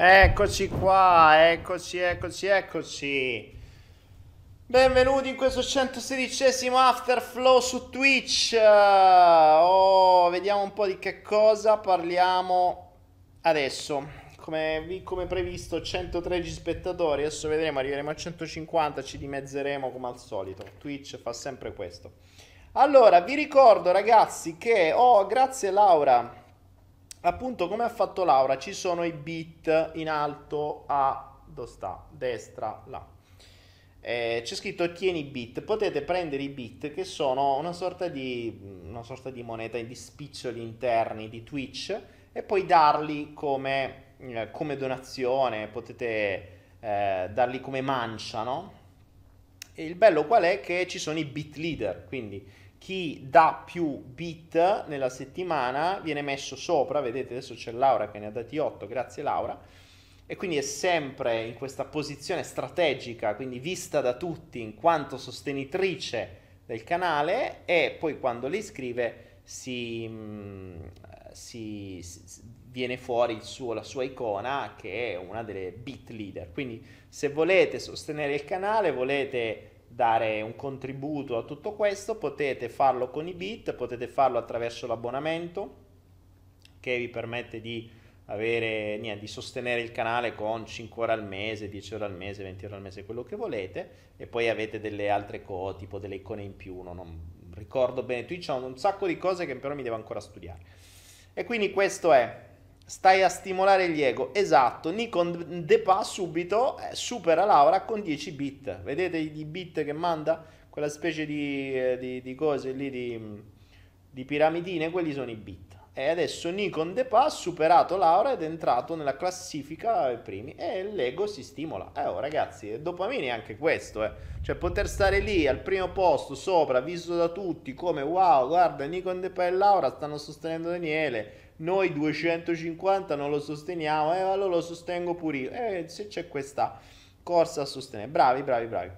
Eccoci qua, eccoci, eccoci, eccoci. Benvenuti in questo 116esimo Afterflow su Twitch. Oh, vediamo un po' di che cosa parliamo adesso. Come, come previsto, 113 spettatori. Adesso vedremo, arriveremo a 150, ci dimezzeremo come al solito. Twitch fa sempre questo. Allora, vi ricordo ragazzi che, oh, grazie Laura. Appunto, come ha fatto Laura, ci sono i bit in alto a dove sta? Destra, là. Eh, c'è scritto tieni bit. Potete prendere i bit che sono una sorta di, una sorta di moneta di spiccioli interni di Twitch e poi darli come, eh, come donazione. Potete eh, darli come mancia, no? E il bello qual è? Che ci sono i bit leader, quindi chi dà più bit nella settimana viene messo sopra, vedete adesso c'è Laura che ne ha dati 8, grazie Laura, e quindi è sempre in questa posizione strategica, quindi vista da tutti in quanto sostenitrice del canale e poi quando le iscrive si, mm, si- si- viene fuori suo- la sua icona che è una delle bit leader. Quindi se volete sostenere il canale, volete dare un contributo a tutto questo, potete farlo con i bit, potete farlo attraverso l'abbonamento che vi permette di avere, niente, di sostenere il canale con 5 ore al mese, 10 ore al mese, 20 ore al mese, quello che volete, e poi avete delle altre cose, tipo delle icone in più, no? non ricordo bene, Twitch ha un sacco di cose che però mi devo ancora studiare. E quindi questo è Stai a stimolare gli ego. Esatto, Nikon Depa subito eh, supera Laura con 10 bit. Vedete i bit che manda? Quella specie di, eh, di, di cose lì di, di piramidine, quelli sono i bit. E adesso Nikon Depa ha superato Laura ed è entrato nella classifica ai primi e l'ego si stimola. Eh, oh, ragazzi, è dopamine anche questo, eh. Cioè poter stare lì al primo posto, sopra, visto da tutti, come wow, guarda, Nikon Depa e Laura stanno sostenendo Daniele noi 250 non lo sosteniamo, eh, allora lo sostengo pure io. Eh, se c'è questa corsa a sostenere, bravi, bravi, bravi.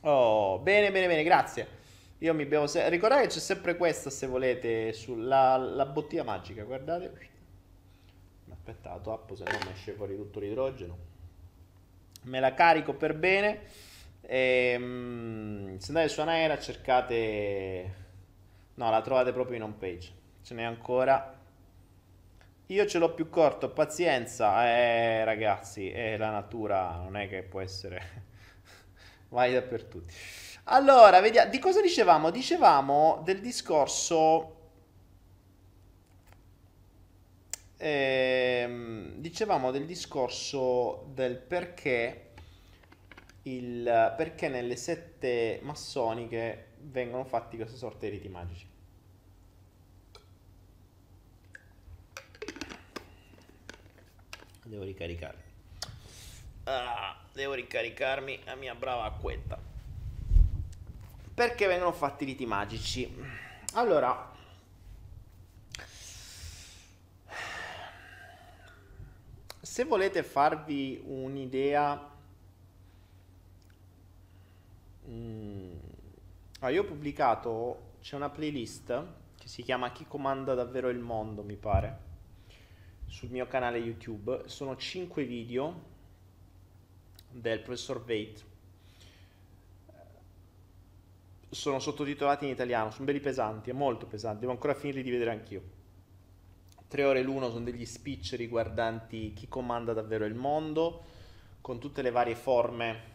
Oh, bene, bene, bene, grazie. Io mi bevo se... Ricordate che c'è sempre questa se volete sulla la bottiglia magica, guardate. Aspetta, la tappo se no mi esce fuori tutto l'idrogeno. Me la carico per bene. E, ehm, se andate su Anaera cercate... No, la trovate proprio in home page. Ce n'è ancora io ce l'ho più corto, pazienza, eh, ragazzi, è la natura, non è che può essere... Vai dappertutto. Allora, vediamo, di cosa dicevamo? Dicevamo del discorso... Ehm, dicevamo del discorso del perché, il, perché nelle sette massoniche vengono fatti queste sorte di riti magici. Devo ricaricarmi. Ah, devo ricaricarmi la mia brava acquetta. Perché vengono fatti riti magici? Allora, se volete farvi un'idea... Mm, ah, io ho pubblicato, c'è una playlist che si chiama Chi comanda davvero il mondo, mi pare sul mio canale YouTube. Sono 5 video del professor Veit. Sono sottotitolati in italiano, sono belli pesanti, è molto pesanti, devo ancora finirli di vedere anch'io. Tre ore l'uno sono degli speech riguardanti chi comanda davvero il mondo, con tutte le varie forme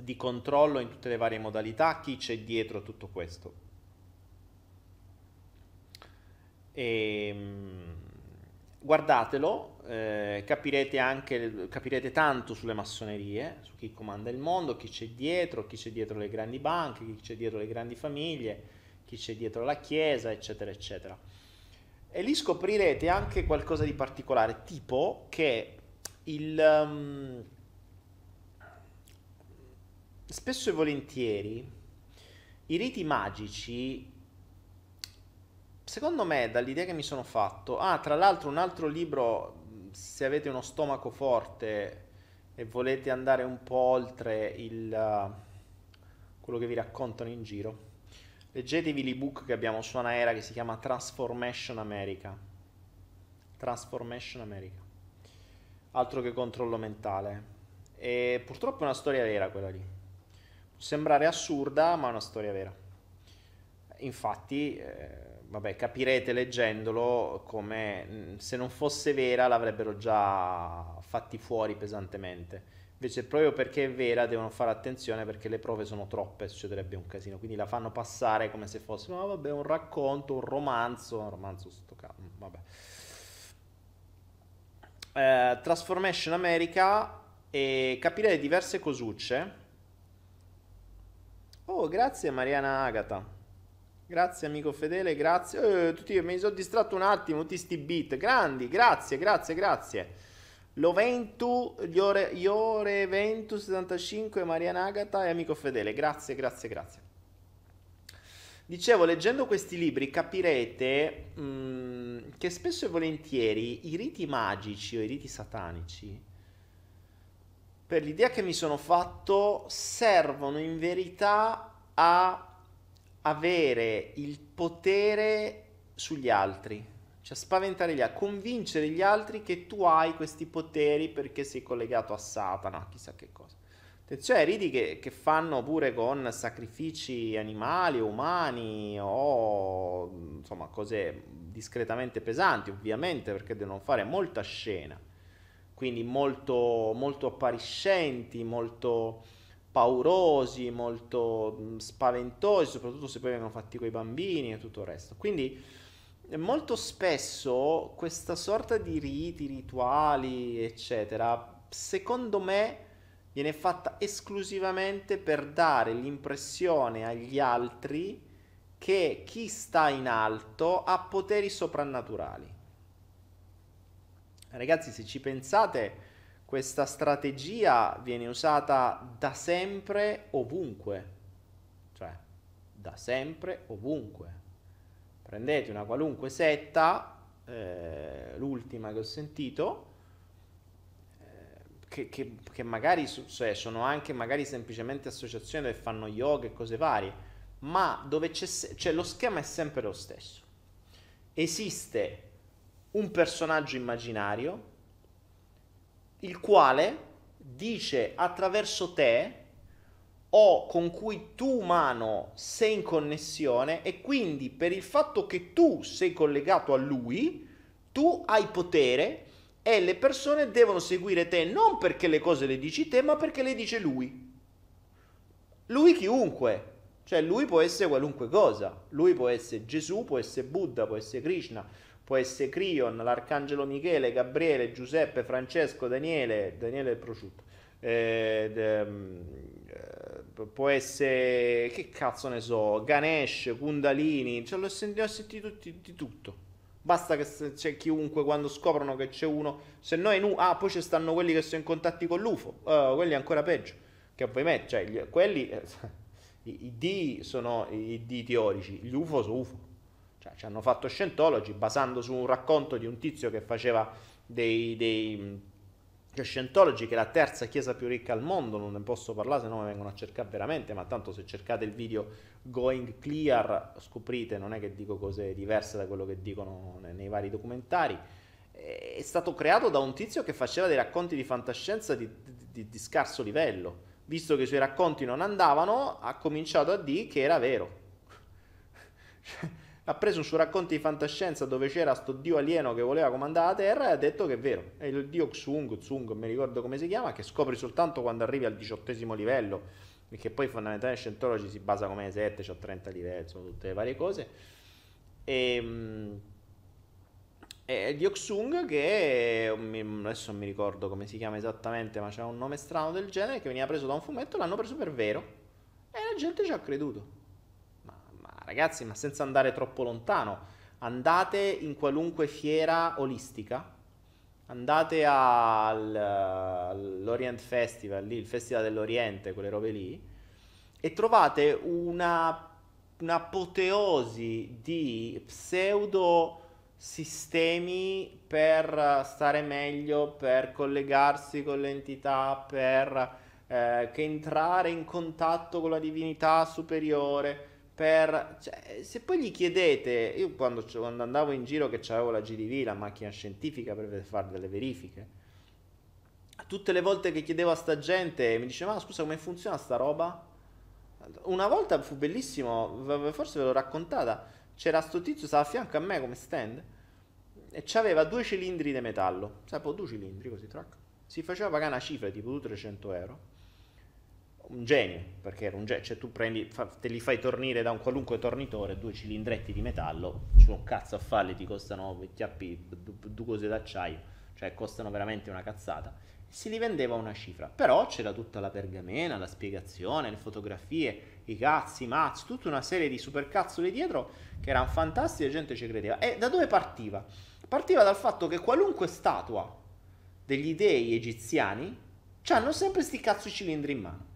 di controllo in tutte le varie modalità, chi c'è dietro tutto questo. E, ehm, guardatelo, eh, capirete anche capirete tanto sulle massonerie, su chi comanda il mondo, chi c'è dietro, chi c'è dietro le grandi banche, chi c'è dietro le grandi famiglie, chi c'è dietro la chiesa, eccetera, eccetera. E lì scoprirete anche qualcosa di particolare, tipo che il um, spesso e volentieri i riti magici secondo me, dall'idea che mi sono fatto, ah, tra l'altro un altro libro, se avete uno stomaco forte e volete andare un po' oltre il, uh, quello che vi raccontano in giro, leggetevi l'ebook che abbiamo su Anaera che si chiama Transformation America. Transformation America. Altro che controllo mentale. E purtroppo è una storia vera quella lì. Può sembrare assurda, ma è una storia vera. Infatti... Eh, vabbè, capirete leggendolo come se non fosse vera l'avrebbero già fatti fuori pesantemente. Invece proprio perché è vera devono fare attenzione perché le prove sono troppe, succederebbe un casino, quindi la fanno passare come se fosse no, vabbè, un racconto, un romanzo, un romanzo sto caso, vabbè. Eh, Transformation America e capirete diverse cosucce. Oh, grazie Mariana Agata. Grazie amico fedele, grazie. Eh, tutti, mi sono distratto un attimo, tutti sti beat. Grandi, grazie, grazie, grazie. Loventu, Iore, Iore Ventu 75, Mariana Agata e amico fedele. Grazie, grazie, grazie. Dicevo, leggendo questi libri capirete mh, mm, che spesso e volentieri i riti magici o i riti satanici, per l'idea che mi sono fatto, servono in verità a avere il potere sugli altri, cioè spaventare gli altri, convincere gli altri che tu hai questi poteri perché sei collegato a Satana, chissà che cosa. Ai riti che, che fanno pure con sacrifici animali o umani o insomma cose discretamente pesanti, ovviamente, perché devono fare molta scena, quindi molto, molto appariscenti, molto paurosi, molto spaventosi, soprattutto se poi vengono fatti con i bambini e tutto il resto. Quindi molto spesso questa sorta di riti, rituali, eccetera, secondo me viene fatta esclusivamente per dare l'impressione agli altri che chi sta in alto ha poteri soprannaturali. Ragazzi, se ci pensate, questa strategia viene usata da sempre ovunque. Cioè, da sempre ovunque. Prendete una qualunque setta, eh, l'ultima che ho sentito, eh, che, che, che, magari cioè, sono anche magari semplicemente associazioni dove fanno yoga e cose varie, ma dove c'è, cioè, lo schema è sempre lo stesso. Esiste un personaggio immaginario il quale dice attraverso te o con cui tu umano sei in connessione e quindi per il fatto che tu sei collegato a lui, tu hai potere e le persone devono seguire te non perché le cose le dici te, ma perché le dice lui. Lui chiunque, cioè lui può essere qualunque cosa, lui può essere Gesù, può essere Buddha, può essere Krishna, può essere Crion, l'Arcangelo Michele, Gabriele, Giuseppe, Francesco, Daniele, Daniele il prosciutto, eh, de, eh, può essere, che cazzo ne so, Ganesh, Kundalini, cioè, l'ho sentito, ho sentito di, di tutto. Basta che c'è chiunque quando scoprono che c'è uno, se no è nu, ah poi ci stanno quelli che sono in contatti con l'UFO, uh, quelli ancora peggio, che ovviamente, cioè, gli, quelli, eh, i, i D sono i D teorici, gli UFO sono UFO. Cioè, ci hanno fatto Scientology basando su un racconto di un tizio che faceva dei, dei Scientology, che è la terza chiesa più ricca al mondo, non ne posso parlare se no mi vengono a cercare veramente, ma tanto se cercate il video Going Clear scoprite, non è che dico cose diverse da quello che dicono nei, nei vari documentari, è stato creato da un tizio che faceva dei racconti di fantascienza di, di, di scarso livello. Visto che i suoi racconti non andavano, ha cominciato a dire che era vero ha preso un suo racconto di fantascienza dove c'era sto dio alieno che voleva comandare la Terra e ha detto che è vero. È il dio Xung, Xung, mi ricordo come si chiama, che scopri soltanto quando arrivi al diciottesimo livello, perché poi fondamentalmente Scientology si basa come 7, c'ho 30 livelli, sono tutte le varie cose. E, e il dio Xung che adesso non mi ricordo come si chiama esattamente, ma c'è un nome strano del genere che veniva preso da un fumetto, l'hanno preso per vero e la gente ci ha creduto ragazzi, ma senza andare troppo lontano, andate in qualunque fiera olistica, andate al, all'Orient Festival, lì, il Festival dell'Oriente, quelle robe lì, e trovate una, un'apoteosi di pseudo sistemi per stare meglio, per collegarsi con l'entità, per eh, entrare in contatto con la divinità superiore per, cioè, se poi gli chiedete, io quando, quando andavo in giro che avevo la GDV, la macchina scientifica per fare delle verifiche, tutte le volte che chiedevo a sta gente mi diceva, ma scusa come funziona sta roba? Una volta fu bellissimo, forse ve l'ho raccontata, c'era sto tizio, stava a fianco a me come stand, e aveva due cilindri di metallo, sai, due cilindri così, track. Si faceva pagare una cifra tipo 300 euro un genio, perché era un genio, cioè tu prendi, fa, te li fai tornire da un qualunque tornitore, due cilindretti di metallo, ci un cazzo a farli, ti costano chiappi, due cose d'acciaio, cioè costano veramente una cazzata. Si li vendeva una cifra, però c'era tutta la pergamena, la spiegazione, le fotografie, i cazzi, i mazzi, tutta una serie di supercazzoli dietro che erano fantastici e la gente ci credeva. E da dove partiva? Partiva dal fatto che qualunque statua degli dei egiziani hanno sempre sti cazzo cilindri in mano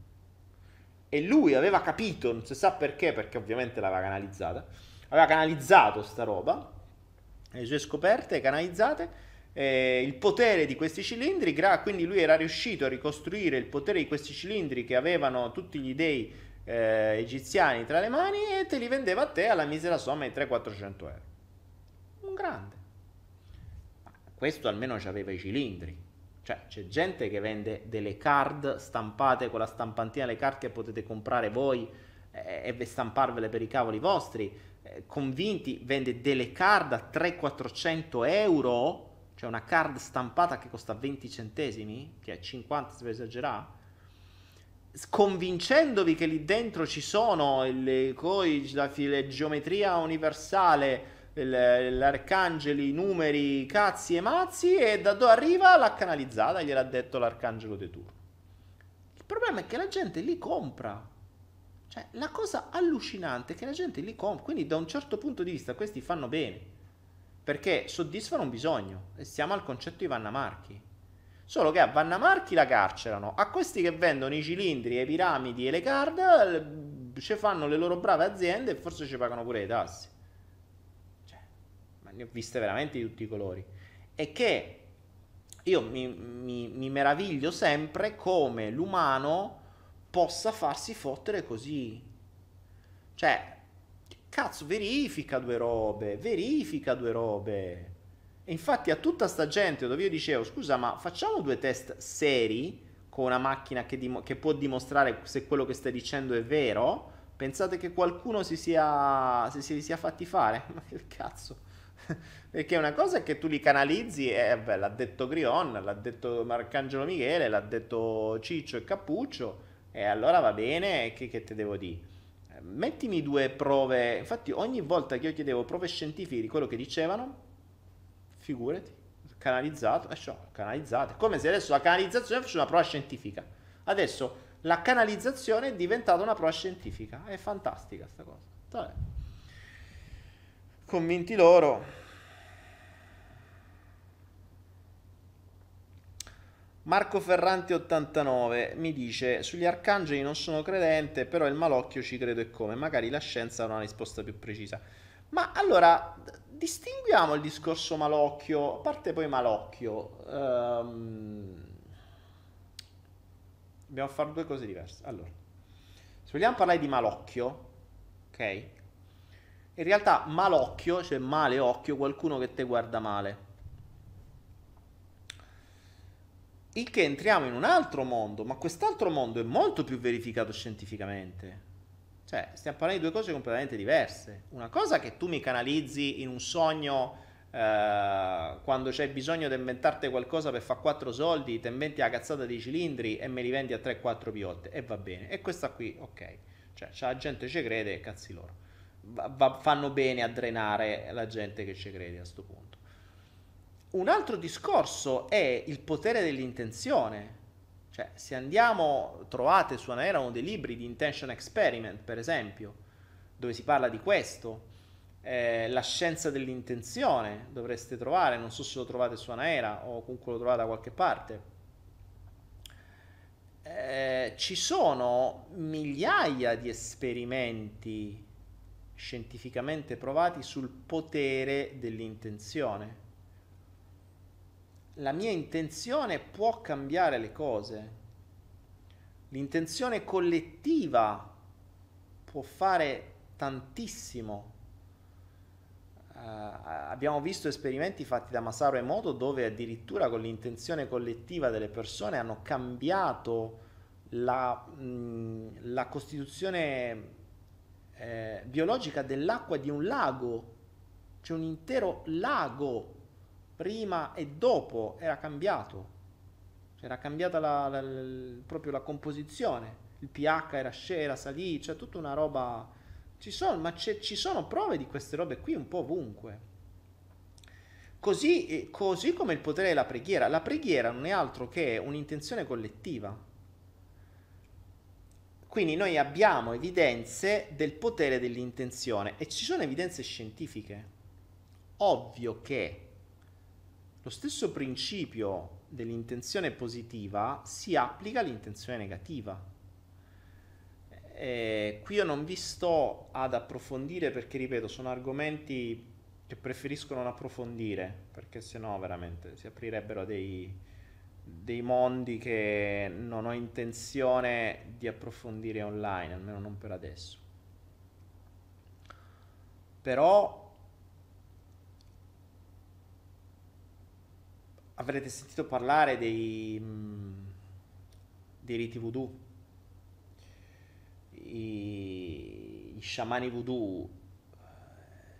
e lui aveva capito, non si sa perché, perché ovviamente l'aveva canalizzata, aveva canalizzato sta roba, le sue scoperte canalizzate, eh, il potere di questi cilindri, gra- quindi lui era riuscito a ricostruire il potere di questi cilindri che avevano tutti gli dei eh, egiziani tra le mani e te li vendeva a te alla misera somma di 300-400 euro. Un grande. Questo almeno aveva i cilindri. Cioè, c'è gente che vende delle card stampate con la stampantina le card che potete comprare voi eh, e stamparvele per i cavoli vostri. Eh, convinti, vende delle card a 300-400 euro, cioè una card stampata che costa 20 centesimi, che è 50 se per esagerare, convincendovi che lì dentro ci sono le, coi, la, la geometria universale, l'arcangeli, numeri, cazzi e mazzi e da dove arriva l'ha canalizzata, gliel'ha detto l'arcangelo de turno. Il problema è che la gente li compra. Cioè, la cosa allucinante è che la gente li compra, quindi da un certo punto di vista questi fanno bene, perché soddisfano un bisogno, e siamo al concetto di Vanna Marchi. Solo che a Vanna Marchi la carcerano, a questi che vendono i cilindri, le piramidi e le card, ci fanno le loro brave aziende e forse ci pagano pure le tasse. Ne ho viste veramente di tutti i colori. E che io mi, mi, mi meraviglio sempre come l'umano possa farsi fottere così. Cioè, cazzo, verifica due robe, verifica due robe. E infatti a tutta sta gente dove io dicevo, scusa, ma facciamo due test seri con una macchina che, dim- che può dimostrare se quello che stai dicendo è vero? Pensate che qualcuno si sia, si, si sia fatti fare? Ma che cazzo? Perché una cosa è che tu li canalizzi, e beh, l'ha detto Grion, l'ha detto Marcangelo Michele, l'ha detto Ciccio e Cappuccio, e allora va bene, che, che te devo dire? Mettimi due prove, infatti ogni volta che io chiedevo prove scientifiche di quello che dicevano, figurati, canalizzato, eh, cioè, canalizzate, come se adesso la canalizzazione fosse una prova scientifica. Adesso la canalizzazione è diventata una prova scientifica, è fantastica sta cosa. Vabbè. Convinti loro. Marco Ferranti 89 mi dice sugli arcangeli non sono credente, però il malocchio ci credo e come, magari la scienza ha una risposta più precisa. Ma allora distinguiamo il discorso malocchio, a parte poi malocchio. Um, dobbiamo fare due cose diverse. Allora, se vogliamo parlare di malocchio, ok? In realtà malocchio, cioè male occhio, qualcuno che te guarda male. Il che entriamo in un altro mondo, ma quest'altro mondo è molto più verificato scientificamente. Cioè, stiamo parlando di due cose completamente diverse. Una cosa che tu mi canalizzi in un sogno eh, quando c'hai bisogno di inventarti qualcosa per fare quattro soldi, ti inventi la cazzata dei cilindri e me li vendi a 3-4 piotte e va bene. E questa qui, ok. Cioè, la gente ci crede e cazzi loro. Va, va, fanno bene a drenare la gente che ci crede a questo punto. Un altro discorso è il potere dell'intenzione. Cioè, se andiamo, trovate su Anaera uno dei libri di Intention Experiment, per esempio, dove si parla di questo, eh, la scienza dell'intenzione dovreste trovare, non so se lo trovate su Anaera o comunque lo trovate da qualche parte. Eh, ci sono migliaia di esperimenti scientificamente provati sul potere dell'intenzione la mia intenzione può cambiare le cose. L'intenzione collettiva può fare tantissimo. Uh, abbiamo visto esperimenti fatti da Masaru Emoto dove addirittura con l'intenzione collettiva delle persone hanno cambiato la, mh, la costituzione eh, biologica dell'acqua di un lago. C'è un intero lago prima e dopo era cambiato, era cambiata la, la, la, proprio la composizione, il pH era scera, salì, cioè tutta una roba... Ci sono, ma ci sono prove di queste robe qui un po' ovunque. Così, eh, così come il potere della preghiera. La preghiera non è altro che un'intenzione collettiva. Quindi noi abbiamo evidenze del potere dell'intenzione e ci sono evidenze scientifiche. Ovvio che lo stesso principio dell'intenzione positiva si applica all'intenzione negativa. E qui io non vi sto ad approfondire perché, ripeto, sono argomenti che preferisco non approfondire, perché sennò veramente si aprirebbero dei, dei mondi che non ho intenzione di approfondire online, almeno non per adesso. Però avrete sentito parlare dei, mm, dei riti voodoo, I, i sciamani voodoo,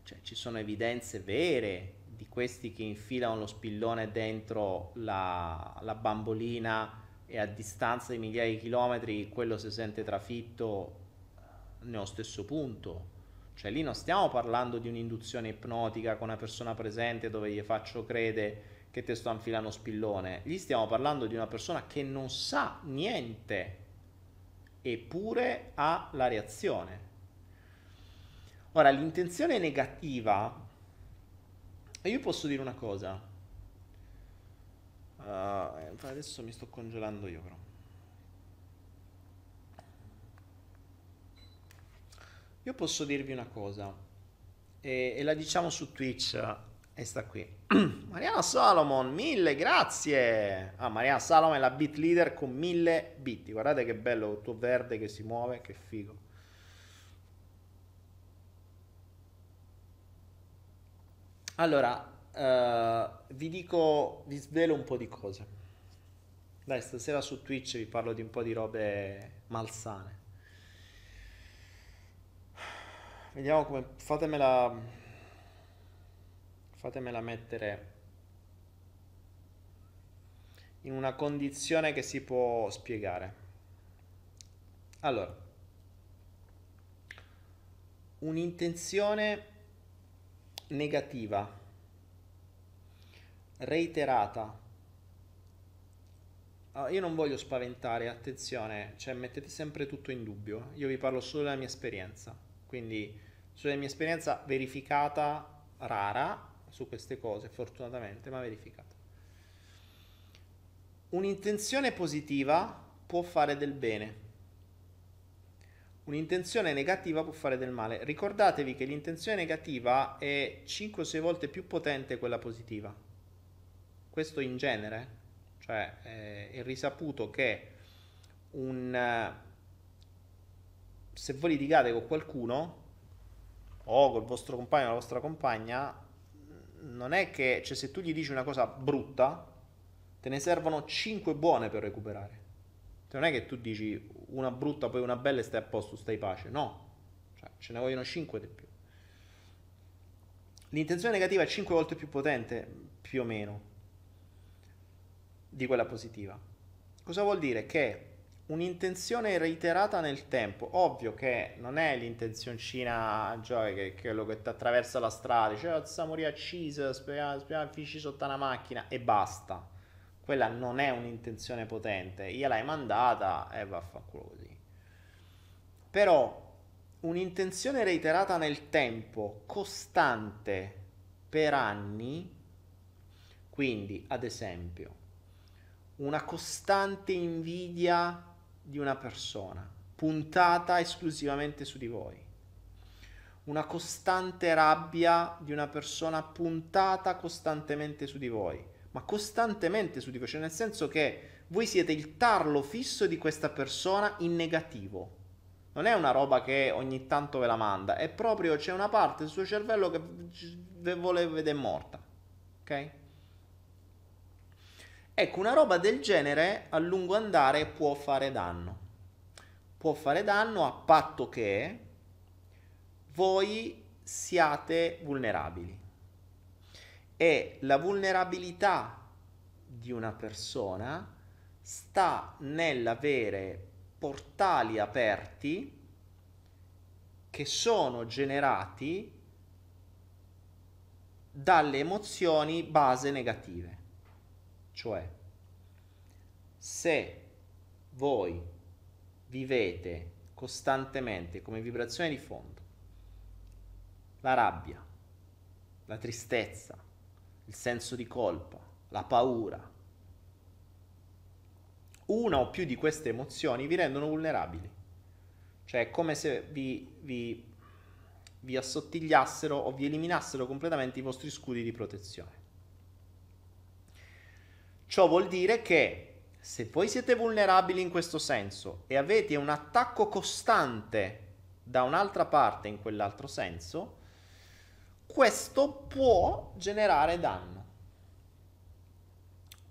cioè ci sono evidenze vere di questi che infilano lo spillone dentro la, la bambolina e a distanza di migliaia di chilometri quello si sente trafitto nello stesso punto. Cioè lì non stiamo parlando di un'induzione ipnotica con una persona presente dove gli faccio credere che te sto infilando spillone. Lì stiamo parlando di una persona che non sa niente eppure ha la reazione. Ora, l'intenzione negativa, io posso dire una cosa, uh, adesso mi sto congelando io però. Io posso dirvi una cosa, e, e la diciamo su Twitch, e sta qui. Mariana Salomon, mille, grazie. Ah, Mariana Salomon è la beat leader con mille bit. Guardate che bello il tuo verde che si muove, che figo. Allora, uh, vi dico, vi svelo un po' di cose. Dai, stasera su Twitch vi parlo di un po' di robe malsane. Vediamo come... Fatemela fatemela mettere in una condizione che si può spiegare. Allora, un'intenzione negativa, reiterata. Allora, io non voglio spaventare, attenzione, cioè mettete sempre tutto in dubbio. Io vi parlo solo della mia esperienza, quindi sulla mia esperienza verificata, rara, su queste cose, fortunatamente, ma verificato. Un'intenzione positiva può fare del bene. Un'intenzione negativa può fare del male. Ricordatevi che l'intenzione negativa è 5-6 volte più potente quella positiva. Questo in genere, cioè eh, è risaputo che un, se voi litigate con qualcuno o col vostro compagno o la vostra compagna, non è che, cioè se tu gli dici una cosa brutta, te ne servono 5 buone per recuperare. Cioè, non è che tu dici una brutta, poi una bella e stai a posto, stai pace. No, cioè, ce ne vogliono 5 di più. L'intenzione negativa è 5 volte più potente, più o meno, di quella positiva. Cosa vuol dire? Che un'intenzione reiterata nel tempo. Ovvio che non è l'intenzioncina Joy che, che quello che ti attraversa la strada, cioè oh, morire a cheese, speriamo, speriamo finisci sotto una macchina e basta. Quella non è un'intenzione potente, gliel'hai mandata e va a fare quello così. Però un'intenzione reiterata nel tempo, costante per anni, quindi ad esempio una costante invidia di una persona, puntata esclusivamente su di voi. Una costante rabbia di una persona puntata costantemente su di voi, ma costantemente su di voi, cioè nel senso che voi siete il tarlo fisso di questa persona in negativo. Non è una roba che ogni tanto ve la manda, è proprio c'è una parte del suo cervello che ve vuole vedere morta. Ok? Ecco, una roba del genere a lungo andare può fare danno. Può fare danno a patto che voi siate vulnerabili. E la vulnerabilità di una persona sta nell'avere portali aperti che sono generati dalle emozioni base negative. Cioè, se voi vivete costantemente come vibrazione di fondo la rabbia, la tristezza, il senso di colpa, la paura, una o più di queste emozioni vi rendono vulnerabili. Cioè è come se vi, vi, vi assottigliassero o vi eliminassero completamente i vostri scudi di protezione. Ciò vuol dire che se voi siete vulnerabili in questo senso e avete un attacco costante da un'altra parte in quell'altro senso, questo può generare danno.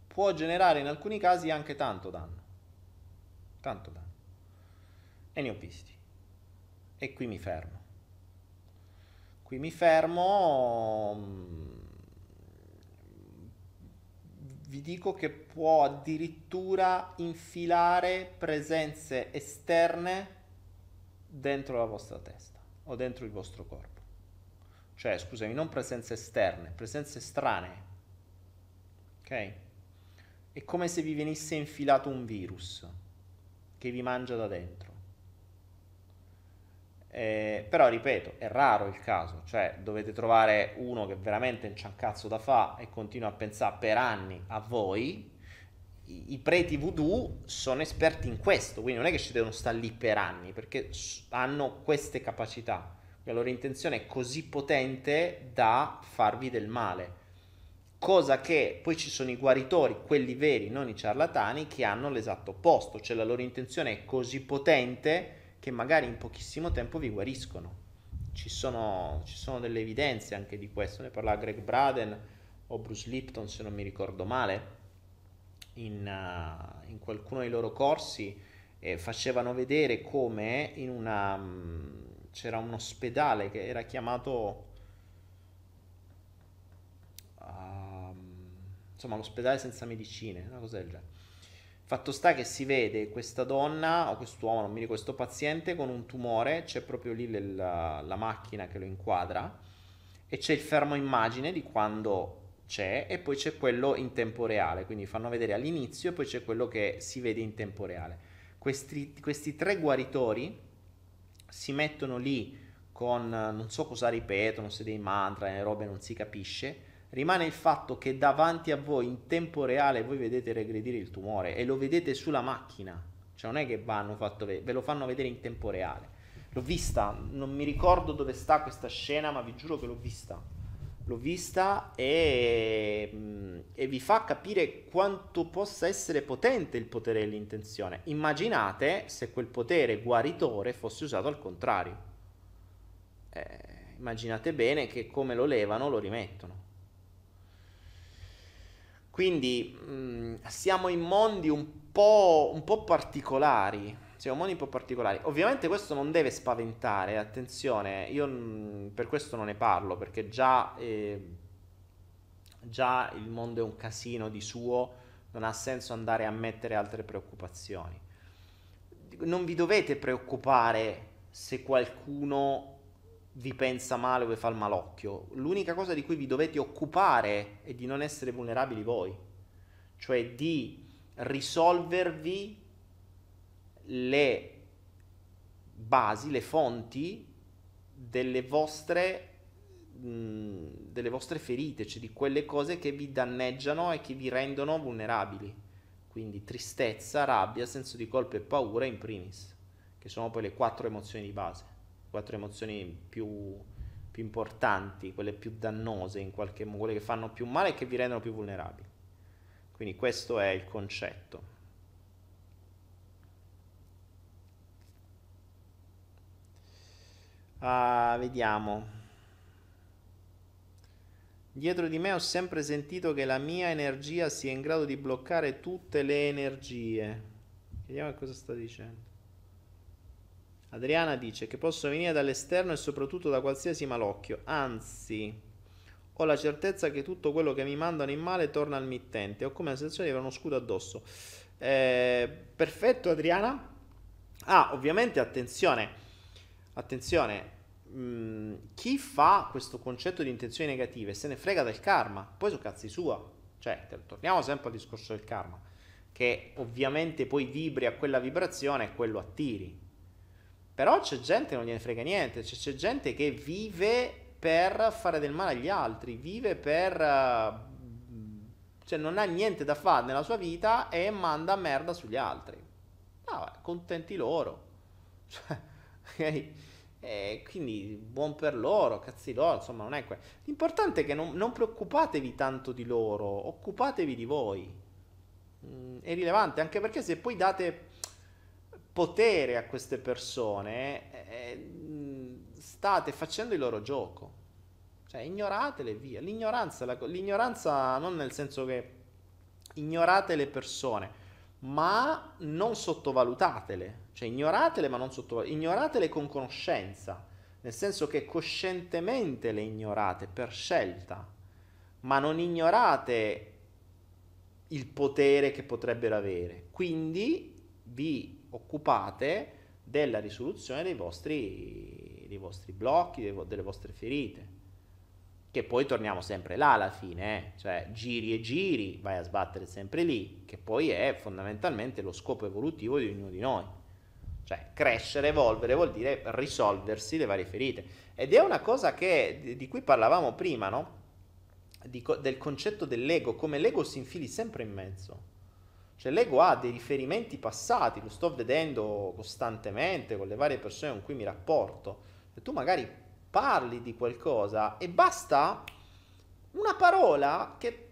Può generare in alcuni casi anche tanto danno. Tanto danno. E ne ho visti. E qui mi fermo. Qui mi fermo mm, vi dico che può addirittura infilare presenze esterne dentro la vostra testa. o dentro il vostro corpo. Cioè, scusami, non presenze esterne, presenze estranee. Ok? È come se vi venisse infilato un virus che vi mangia da dentro. Eh, però ripeto, è raro il caso, cioè dovete trovare uno che veramente c'ha un cazzo da fa e continua a pensare per anni a voi. I preti voodoo sono esperti in questo, quindi non è che ci devono stare lì per anni, perché hanno queste capacità. La loro intenzione è così potente da farvi del male. Cosa che poi ci sono i guaritori, quelli veri, non i ciarlatani, che hanno l'esatto opposto, cioè la loro intenzione è così potente che magari in pochissimo tempo vi guariscono. Ci sono, ci sono delle evidenze anche di questo, ne parla Greg Braden o Bruce Lipton se non mi ricordo male, in, uh, in qualcuno dei loro corsi eh, facevano vedere come in una, um, c'era un ospedale che era chiamato... Uh, insomma, l'ospedale senza medicine, una cosa del genere Fatto sta che si vede questa donna o quest'uomo, non mi ricordo, questo paziente con un tumore, c'è proprio lì la, la macchina che lo inquadra e c'è il fermo immagine di quando c'è e poi c'è quello in tempo reale, quindi fanno vedere all'inizio e poi c'è quello che si vede in tempo reale. Questi, questi tre guaritori si mettono lì con non so cosa ripetono, se dei mantra, le robe non si capisce, rimane il fatto che davanti a voi in tempo reale voi vedete regredire il tumore e lo vedete sulla macchina, cioè non è che vanno fatto vedere, ve lo fanno vedere in tempo reale. L'ho vista, non mi ricordo dove sta questa scena, ma vi giuro che l'ho vista. L'ho vista e, mm, e vi fa capire quanto possa essere potente il potere dell'intenzione. Immaginate se quel potere guaritore fosse usato al contrario. Eh, immaginate bene che come lo levano lo rimettono. Quindi mh, mm, siamo in mondi un po', un po' particolari. Siamo mondi un po' particolari. Ovviamente questo non deve spaventare, attenzione, io mh, per questo non ne parlo, perché già, eh, già il mondo è un casino di suo, non ha senso andare a mettere altre preoccupazioni. Non vi dovete preoccupare se qualcuno vi pensa male o vi fa il malocchio. L'unica cosa di cui vi dovete occupare è di non essere vulnerabili voi, cioè di risolvervi le basi, le fonti delle vostre, mh, delle vostre ferite, cioè di quelle cose che vi danneggiano e che vi rendono vulnerabili. Quindi tristezza, rabbia, senso di colpa e paura in primis, che sono poi le quattro emozioni di base quattro emozioni più, più importanti, quelle più dannose in qualche modo, quelle che fanno più male e che vi rendono più vulnerabili. Quindi questo è il concetto. Uh, vediamo. Dietro di me ho sempre sentito che la mia energia sia in grado di bloccare tutte le energie. Vediamo cosa sta dicendo. Adriana dice che posso venire dall'esterno e soprattutto da qualsiasi malocchio, anzi ho la certezza che tutto quello che mi mandano in male torna al mittente, ho come la sensazione di avere uno scudo addosso. Eh, perfetto Adriana. Ah, ovviamente attenzione, attenzione, mh, mm, chi fa questo concetto di intenzioni negative se ne frega del karma, poi sono cazzi sua. Cioè, torniamo sempre al discorso del karma, che ovviamente poi vibri a quella vibrazione e quello attiri però c'è gente che non gliene frega niente, cioè, c'è gente che vive per fare del male agli altri, vive per... cioè non ha niente da fare nella sua vita e manda merda sugli altri. Ah, contenti loro. Cioè, okay? E quindi buon per loro, cazzi loro, insomma non è quello. L'importante è che non, non, preoccupatevi tanto di loro, occupatevi di voi. Mm, è rilevante anche perché se poi date potere a queste persone, eh, state facendo il loro gioco. Cioè, ignoratele via. L'ignoranza, la, l'ignoranza non nel senso che ignorate le persone, ma non sottovalutatele. Cioè, ignoratele, ma non sottovalutatele. Ignoratele con conoscenza, nel senso che coscientemente le ignorate per scelta, ma non ignorate il potere che potrebbero avere. Quindi vi occupate della risoluzione dei vostri, dei vostri blocchi, dei, delle vostre ferite. Che poi torniamo sempre là alla fine, eh? cioè giri e giri, vai a sbattere sempre lì, che poi è fondamentalmente lo scopo evolutivo di ognuno di noi. Cioè crescere, evolvere vuol dire risolversi le varie ferite. Ed è una cosa che, di cui parlavamo prima, no? Di, del concetto dell'ego, come l'ego si infili sempre in mezzo. Cioè l'ego ha dei riferimenti passati, lo sto vedendo costantemente con le varie persone con cui mi rapporto. E tu magari parli di qualcosa e basta una parola che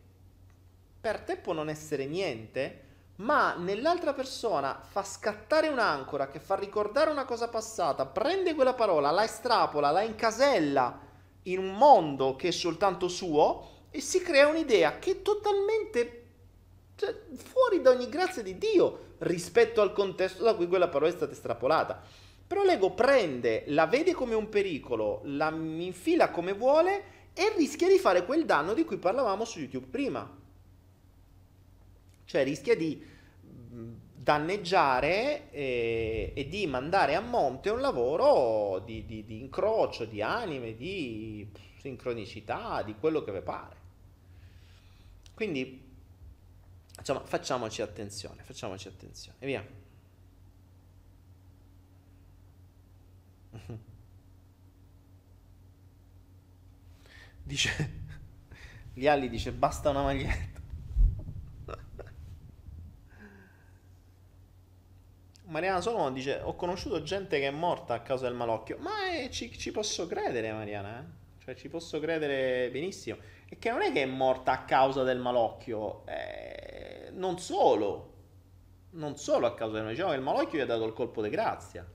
per te può non essere niente, ma nell'altra persona fa scattare un'ancora che fa ricordare una cosa passata, prende quella parola, la estrapola, la incasella in un mondo che è soltanto suo e si crea un'idea che è totalmente cioè, fuori da ogni grazia di Dio rispetto al contesto da cui quella parola è stata estrapolata. Però l'ego prende, la vede come un pericolo, la infila come vuole e rischia di fare quel danno di cui parlavamo su YouTube prima. Cioè rischia di danneggiare e, e, di mandare a monte un lavoro di, di, di incrocio, di anime, di sincronicità, di quello che vi pare. Quindi Insomma, facciamoci attenzione, facciamoci attenzione. E via. Dice, Lialli dice basta una maglietta. Mariana Solomon dice ho conosciuto gente che è morta a causa del malocchio. Ma eh, ci, ci, posso credere Mariana, eh? Cioè ci posso credere benissimo. E che non è che è morta a causa del malocchio. Eh, non solo, non solo a causa del diciamo che il malocchio gli ha dato il colpo di grazia.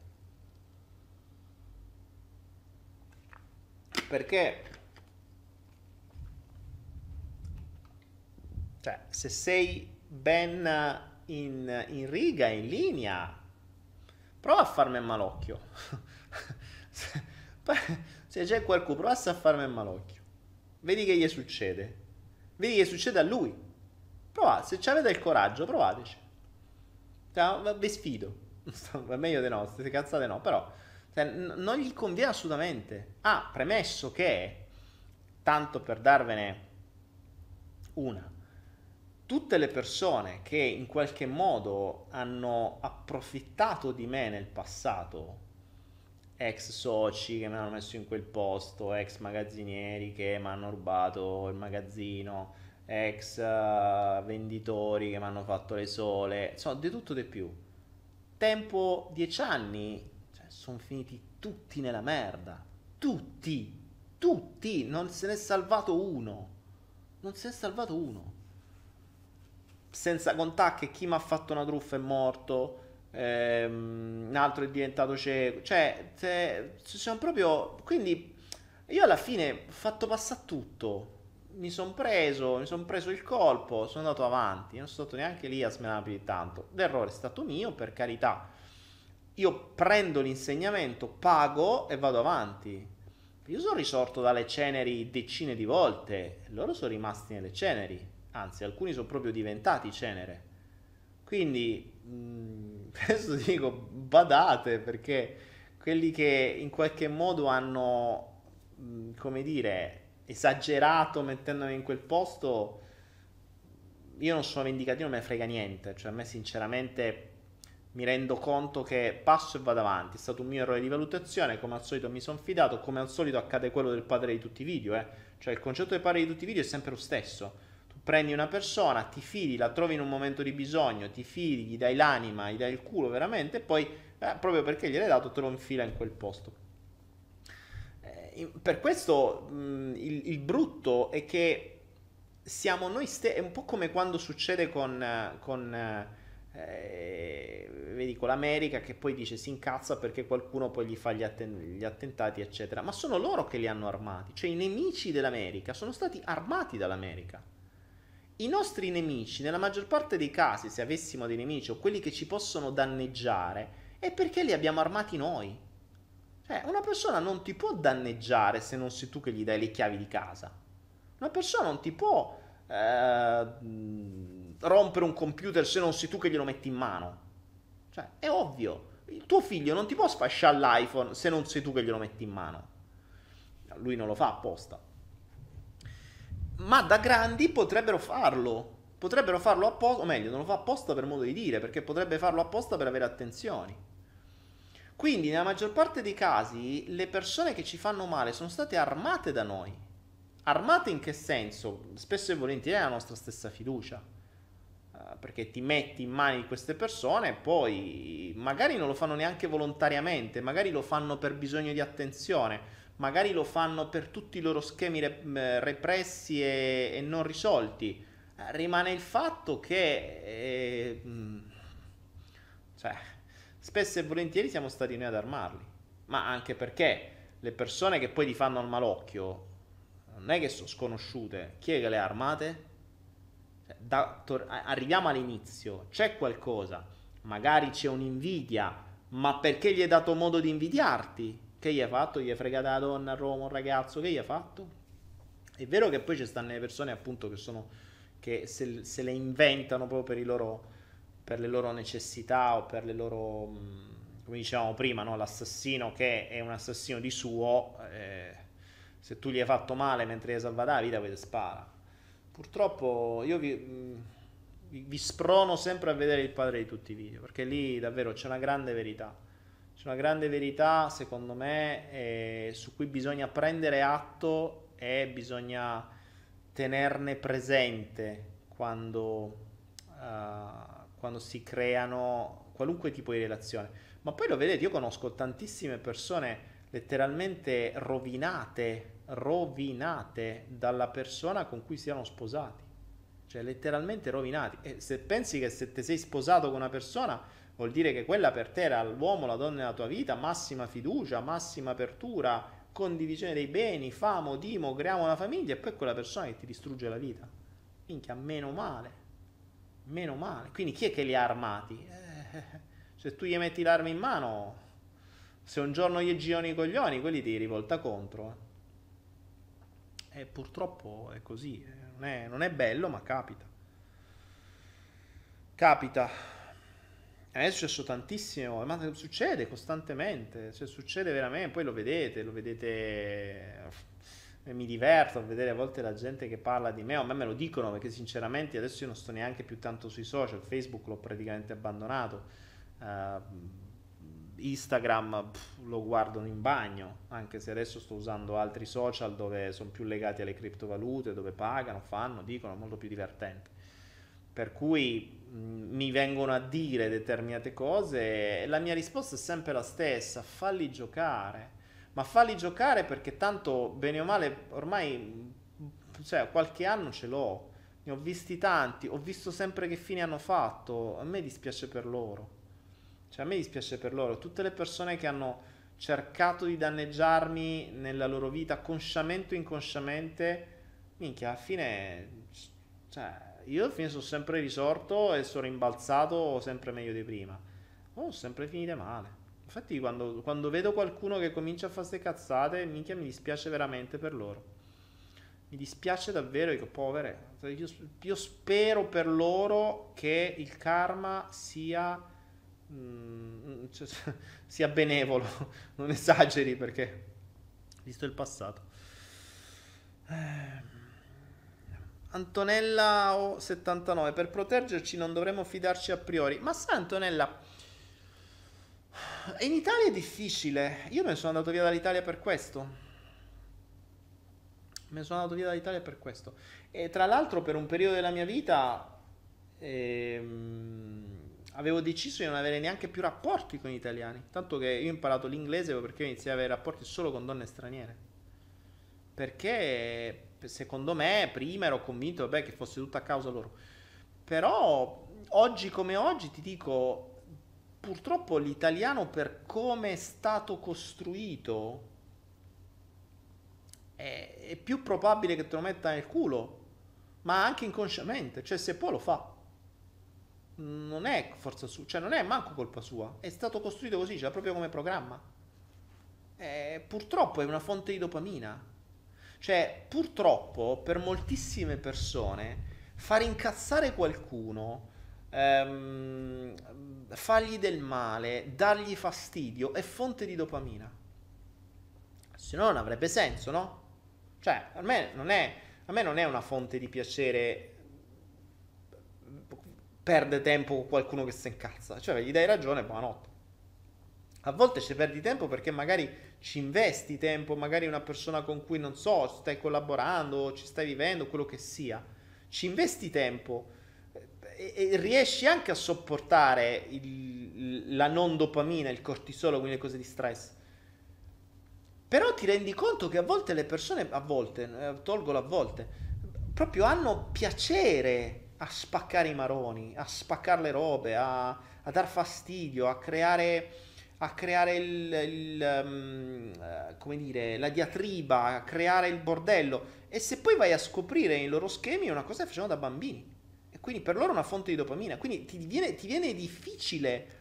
Perché cioè, se sei ben in, in riga, in linea, prova a farmi il malocchio. se c'è qualcuno, prova a farmi il malocchio. Vedi che gli succede. Vedi che succede a lui. Provate, se avete il coraggio, provateci. Cioè, vi sfido. Meglio di no, queste cazzate no, però cioè, non gli conviene assolutamente. Ah, premesso che, tanto per darvene una, tutte le persone che in qualche modo hanno approfittato di me nel passato, ex soci che mi hanno messo in quel posto, ex magazzinieri che mi hanno rubato il magazzino, ex uh, venditori che mi hanno fatto le sole, insomma, di tutto di più. Tempo dieci anni, cioè, sono finiti tutti nella merda. Tutti, tutti, non se n'è salvato uno. Non se n'è salvato uno. Senza contare che chi mi ha fatto una truffa è morto, ehm, un altro è diventato cieco. Cioè, se, sono proprio... Quindi io alla fine ho fatto passare tutto mi sono preso, mi sono preso il colpo, sono andato avanti, non sono stato neanche lì a smenare più di tanto. L'errore è stato mio, per carità. Io prendo l'insegnamento, pago e vado avanti. Io sono risorto dalle ceneri decine di volte, loro sono rimasti nelle ceneri, anzi alcuni sono proprio diventati cenere. Quindi mh, mm, adesso dico badate perché quelli che in qualche modo hanno, mm, come dire, esagerato mettendomi in quel posto, io non sono vendicativo, non me frega niente. Cioè, a me sinceramente mi rendo conto che passo e vado avanti. È stato un mio errore di valutazione, come al solito mi sono fidato, come al solito accade quello del padre di tutti i video, eh. Cioè, il concetto del padre di tutti i video è sempre lo stesso. Prendi una persona, ti fidi, la trovi in un momento di bisogno, ti fidi, gli dai l'anima, gli dai il culo veramente, e poi, eh, proprio perché gliel'hai dato, te lo infila in quel posto per questo mh, il, il, brutto è che siamo noi stessi, è un po' come quando succede con, con, eh, vedi, con l'America che poi dice si incazza perché qualcuno poi gli fa gli, atten- gli attentati, eccetera. Ma sono loro che li hanno armati, cioè i nemici dell'America sono stati armati dall'America. I nostri nemici, nella maggior parte dei casi, se avessimo dei nemici o quelli che ci possono danneggiare, è perché li abbiamo armati noi. Eh, una persona non ti può danneggiare se non sei tu che gli dai le chiavi di casa. Una persona non ti può eh, rompere un computer se non sei tu che glielo metti in mano. Cioè, è ovvio. Il tuo figlio non ti può sfasciare l'iPhone se non sei tu che glielo metti in mano. Lui non lo fa apposta. Ma da grandi potrebbero farlo. Potrebbero farlo apposta, o meglio, non lo fa apposta per modo di dire, perché potrebbe farlo apposta per avere attenzioni. Quindi, nella maggior parte dei casi, le persone che ci fanno male sono state armate da noi. Armate in che senso? Spesso e volentieri è la nostra stessa fiducia perché ti metti in mani di queste persone e poi magari non lo fanno neanche volontariamente, magari lo fanno per bisogno di attenzione, magari lo fanno per tutti i loro schemi re- repressi e, e, non risolti. Eh, rimane il fatto che, eh, cioè, spesso e volentieri siamo stati noi ad armarli, ma anche perché le persone che poi ti fanno al malocchio non è che sono sconosciute, chi è che le ha armate? da, tor- arriviamo all'inizio, c'è qualcosa, magari c'è un'invidia, ma perché gli hai dato modo di invidiarti? Che gli hai fatto? Gli hai fregato la donna a Roma, un ragazzo, che gli hai fatto? È vero che poi ci stanno le persone appunto che sono che se, se le inventano proprio per, loro, per, le loro necessità o per le loro, come dicevamo prima, no? l'assassino che è un assassino di suo, eh, se tu gli hai fatto male mentre gli hai salvato la vita, poi ti spara Purtroppo io vi, vi, vi, sprono sempre a vedere il padre di tutti i video, perché lì davvero c'è una grande verità. C'è una grande verità, secondo me, eh, su cui bisogna prendere atto e bisogna tenerne presente quando, uh, quando si creano qualunque tipo di relazione. Ma poi lo vedete, io conosco tantissime persone letteralmente rovinate rovinate dalla persona con cui siano sposati. Cioè letteralmente rovinati. E se pensi che se ti sei sposato con una persona vuol dire che quella per te era l'uomo, la donna della tua vita, massima fiducia, massima apertura, condivisione dei beni, famo, dimo, creiamo una famiglia e poi quella persona che ti distrugge la vita. Minchia, meno male. Meno male. Quindi chi è che li ha armati? Eh, se tu gli metti l'arma in mano, se un giorno gli girano i coglioni, quelli ti rivolta contro. Eh. E purtroppo è così, eh. non è, non è bello, ma capita. Capita. È successo tantissimo, ma succede costantemente, cioè, succede veramente, poi lo vedete, lo vedete, e mi diverto a vedere a volte la gente che parla di me, o a me me lo dicono perché sinceramente adesso io non sto neanche più tanto sui social, Facebook l'ho praticamente abbandonato. Uh, Instagram pff, lo guardo in bagno, anche se adesso sto usando altri social dove sono più legati alle criptovalute, dove pagano, fanno, dicono, molto più divertente. Per cui mh, mi vengono a dire determinate cose e la mia risposta è sempre la stessa, falli giocare. Ma falli giocare perché tanto, bene o male, ormai cioè, qualche anno ce l'ho. Ne ho visti tanti, ho visto sempre che fine hanno fatto. A me dispiace per loro. Cioè, a me dispiace per loro. Tutte le persone che hanno cercato di danneggiarmi nella loro vita, consciamente o inconsciamente, minchia, alla fine, cioè, io alla fine sono sempre risorto e sono rimbalzato sempre meglio di prima. Oh, sempre finite male. Infatti, quando, quando vedo qualcuno che comincia a fare queste cazzate, minchia, mi dispiace veramente per loro. Mi dispiace davvero, dico, povere. Io, io spero per loro che il karma sia mm, cioè, sia benevolo, non esageri perché visto il passato. Eh, Antonella o 79 per proteggerci non dovremmo fidarci a priori. Ma sai Antonella, in Italia è difficile. Io me ne sono andato via dall'Italia per questo. Me ne sono andato via dall'Italia per questo. E tra l'altro per un periodo della mia vita ehm, avevo deciso di non avere neanche più rapporti con gli italiani. Tanto che io ho imparato l'inglese perché iniziai ad avere rapporti solo con donne straniere. Perché secondo me prima ero convinto vabbè, che fosse tutta a causa loro. Però oggi come oggi ti dico, purtroppo l'italiano per come è stato costruito è, è più probabile che te lo metta nel culo, ma anche inconsciamente, cioè se può lo fa non è forza sua, cioè non è manco colpa sua, è stato costruito così, cioè proprio come programma. Eh, purtroppo è una fonte di dopamina. Cioè, purtroppo per moltissime persone far incazzare qualcuno ehm, fargli del male, dargli fastidio è fonte di dopamina. Se no non avrebbe senso, no? Cioè, a me non è, me non è una fonte di piacere perde tempo con qualcuno che si incazza. Cioè, gli dai ragione, buonanotte. A volte ci perdi tempo perché magari ci investi tempo, magari una persona con cui non so, stai collaborando, ci stai vivendo, quello che sia. Ci investi tempo e, e riesci anche a sopportare il, la non dopamina, il cortisolo, quindi le cose di stress. Però ti rendi conto che a volte le persone, a volte, eh, tolgo a volte, proprio hanno piacere a spaccare i maroni, a spaccare le robe, a, a dar fastidio, a creare, a creare il, il um, come dire, la diatriba, a creare il bordello. E se poi vai a scoprire i loro schemi è una cosa che facevano da bambini. E quindi per loro è una fonte di dopamina. Quindi ti viene, ti viene difficile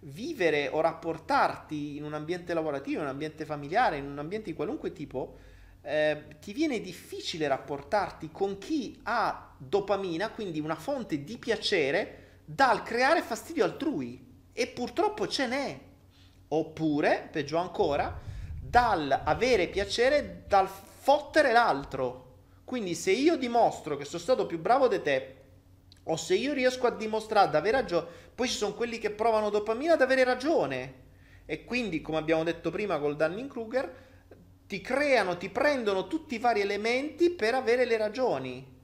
vivere o rapportarti in un ambiente lavorativo, in un ambiente familiare, in un ambiente di qualunque tipo, eh, ti viene difficile rapportarti con chi ha dopamina, quindi una fonte di piacere, dal creare fastidio altrui. E purtroppo ce n'è. Oppure, peggio ancora, dal avere piacere dal fottere l'altro. Quindi se io dimostro che sono stato più bravo di te, o se io riesco a dimostrare di avere ragione, poi ci sono quelli che provano dopamina ad avere ragione. E quindi, come abbiamo detto prima col Dunning-Kruger, ti creano, ti prendono tutti i vari elementi per avere le ragioni.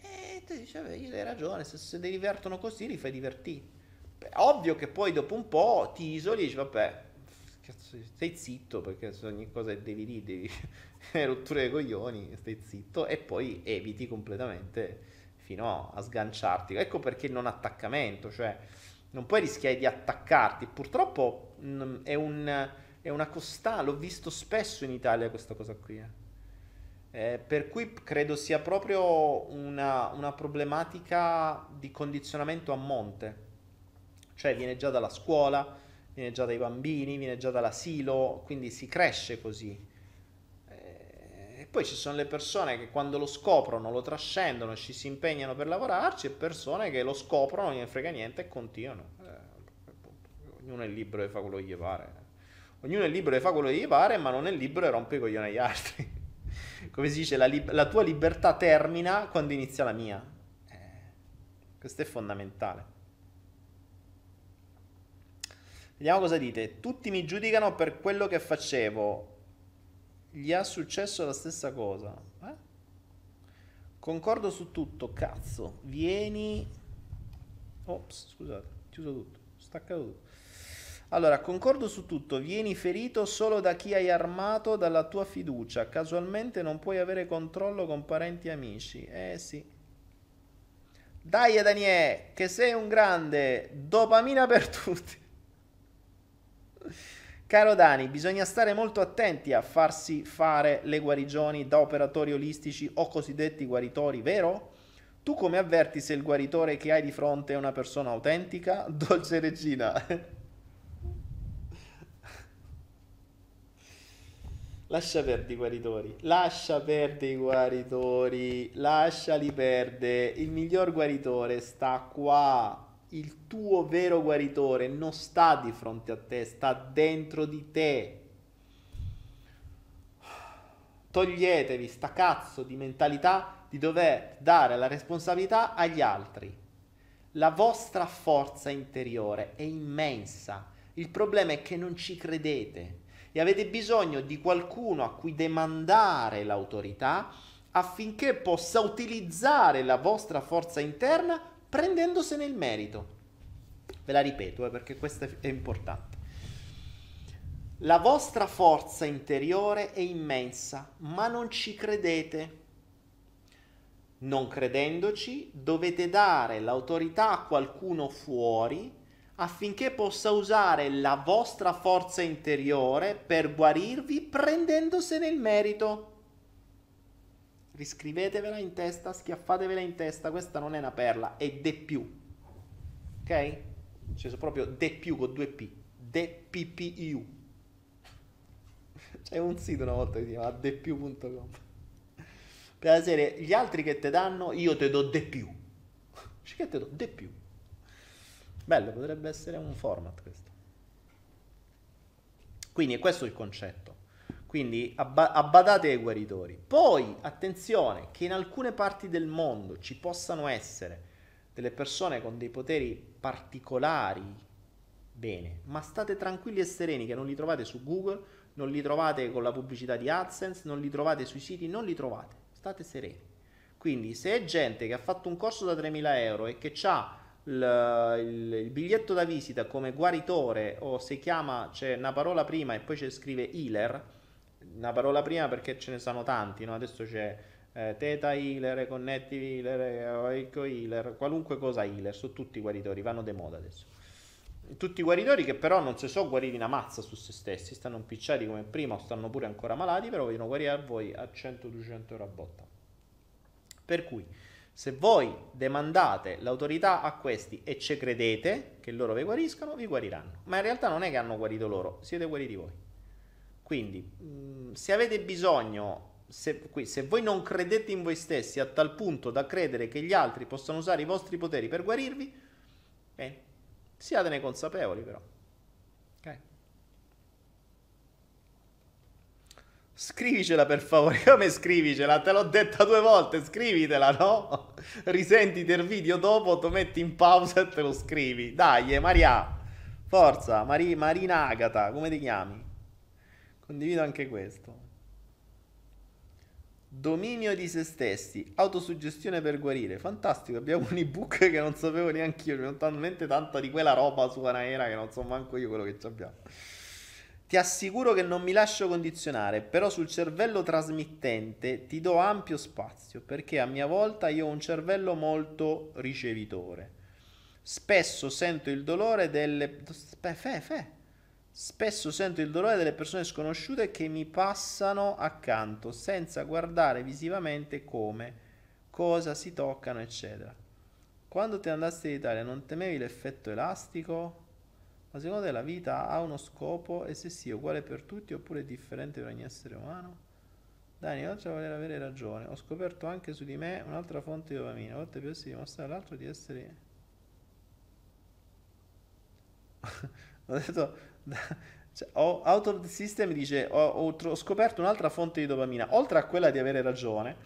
E ti dice, avevi le ragioni, se, se ti divertono così li fai divertire. Beh, ovvio che poi dopo un po' ti isoli e dici, vabbè, cazzo, stai zitto perché se ogni cosa devi dire, devi rotture dei coglioni, stai zitto e poi eviti completamente fino a sganciarti. Ecco perché non attaccamento, cioè non puoi rischiare di attaccarti. Purtroppo mh, mm, è, un, è, una costante, l'ho visto spesso in Italia questa cosa qui. Eh. Eh, per cui credo sia proprio una, una problematica di condizionamento a monte. Cioè viene già dalla scuola, viene già dai bambini, viene già dall'asilo, quindi si cresce così poi ci sono le persone che quando lo scoprono lo trascendono, ci si impegnano per lavorarci e persone che lo scoprono, non gli frega niente e continuano. Eh, ognuno è libero di fare quello che gli pare. Ognuno è libero di fare quello che gli pare, ma non è libero di rompere i coglioni agli altri. Come si dice, la, li- la, tua libertà termina quando inizia la mia. Eh, questo è fondamentale. Vediamo cosa dite. Tutti mi giudicano per quello che facevo gli ha successo la stessa cosa. Eh? Concordo su tutto, cazzo. Vieni... Ops, scusate, chiuso tutto. Staccato tutto. Allora, concordo su tutto, vieni ferito solo da chi hai armato dalla tua fiducia. Casualmente non puoi avere controllo con parenti e amici. Eh sì. Dai Daniele, che sei un grande. Dopamina per tutti. Caro Dani, bisogna stare molto attenti a farsi fare le guarigioni da operatori olistici o cosiddetti guaritori, vero? Tu come avverti se il guaritore che hai di fronte è una persona autentica? Dolce regina. Lascia perdere i guaritori, lascia perdere i guaritori, lasciali perdere. Il miglior guaritore sta qua il tuo vero guaritore non sta di fronte a te, sta dentro di te. Toglietevi sta cazzo di mentalità di dover dare la responsabilità agli altri. La vostra forza interiore è immensa. Il problema è che non ci credete e avete bisogno di qualcuno a cui demandare l'autorità affinché possa utilizzare la vostra forza interna prendendosene il merito. Ve la ripeto eh, perché questo è importante. La vostra forza interiore è immensa, ma non ci credete. Non credendoci, dovete dare l'autorità a qualcuno fuori affinché possa usare la vostra forza interiore per guarirvi prendendosene il merito riscrivetevela in testa, schiaffatevela in testa, questa non è una perla, è de più. Ok? C'è proprio de più con due P. De PPU. C'è un sito una volta che si chiama depiù.com. Per la serie, gli altri che ti danno, io te do de più. che te do di più. Bello, potrebbe essere un format questo. Quindi è questo il concetto. Quindi abba- abbadate ai guaritori. Poi, attenzione, che in alcune parti del mondo ci possano essere delle persone con dei poteri particolari, bene, ma state tranquilli e sereni che non li trovate su Google, non li trovate con la pubblicità di AdSense, non li trovate sui siti, non li trovate. State sereni. Quindi se è gente che ha fatto un corso da 3.000 euro e che ha il, il, il, biglietto da visita come guaritore o se chiama, c'è una parola prima e poi c'è scrive healer, una parola prima perché ce ne sono tanti, no? adesso c'è eh, Theta Healer, Connective Healer, Eco Healer, qualunque cosa healer, sono tutti guaritori, vanno de moda adesso. Tutti guaritori che però non si sono guariti una mazza su se stessi, stanno impicciati come prima o stanno pure ancora malati, però vogliono guarire a voi a 100-200 euro a botta. Per cui, se voi demandate l'autorità a questi e ci credete che loro vi guariscano, vi guariranno. Ma in realtà non è che hanno guarito loro, siete guariti voi. Quindi, mh, se avete bisogno se, se, voi non credete in voi stessi a tal punto da credere che gli altri possano usare i vostri poteri per guarirvi, bene, siatene consapevoli però. Scrivicela per favore, come scrivicela? Te l'ho detta due volte, scrivitela, no? Risentiti il video dopo, ti metti in pausa e te lo scrivi. Dai, Maria, forza, Mari, Marina Agata, come ti chiami? Condivido anche questo. Dominio di se stessi, autosuggestione per guarire. Fantastico, abbiamo un ebook che non sapevo neanche io. C'è talmente tanta di quella roba su Anaera che non so manco io quello che abbiamo. Ti assicuro che non mi lascio condizionare, però sul cervello trasmittente ti do ampio spazio, perché a mia volta io ho un cervello molto ricevitore. Spesso sento il dolore delle... Fe, fe. Spesso sento il dolore delle persone sconosciute che mi passano accanto senza guardare visivamente come, cosa si toccano, eccetera. Quando te andasti in Italia non temevi l'effetto elastico? Ma secondo te la vita ha uno scopo e se sì, uguale per tutti oppure differente per ogni essere umano? Dani, oltre a voler avere ragione, ho scoperto anche su di me un'altra fonte di dopamina, a volte si dimostrare all'altro di essere... ho detto cioè, out of the system dice ho, ho, ho scoperto un'altra fonte di dopamina, oltre a quella di avere ragione,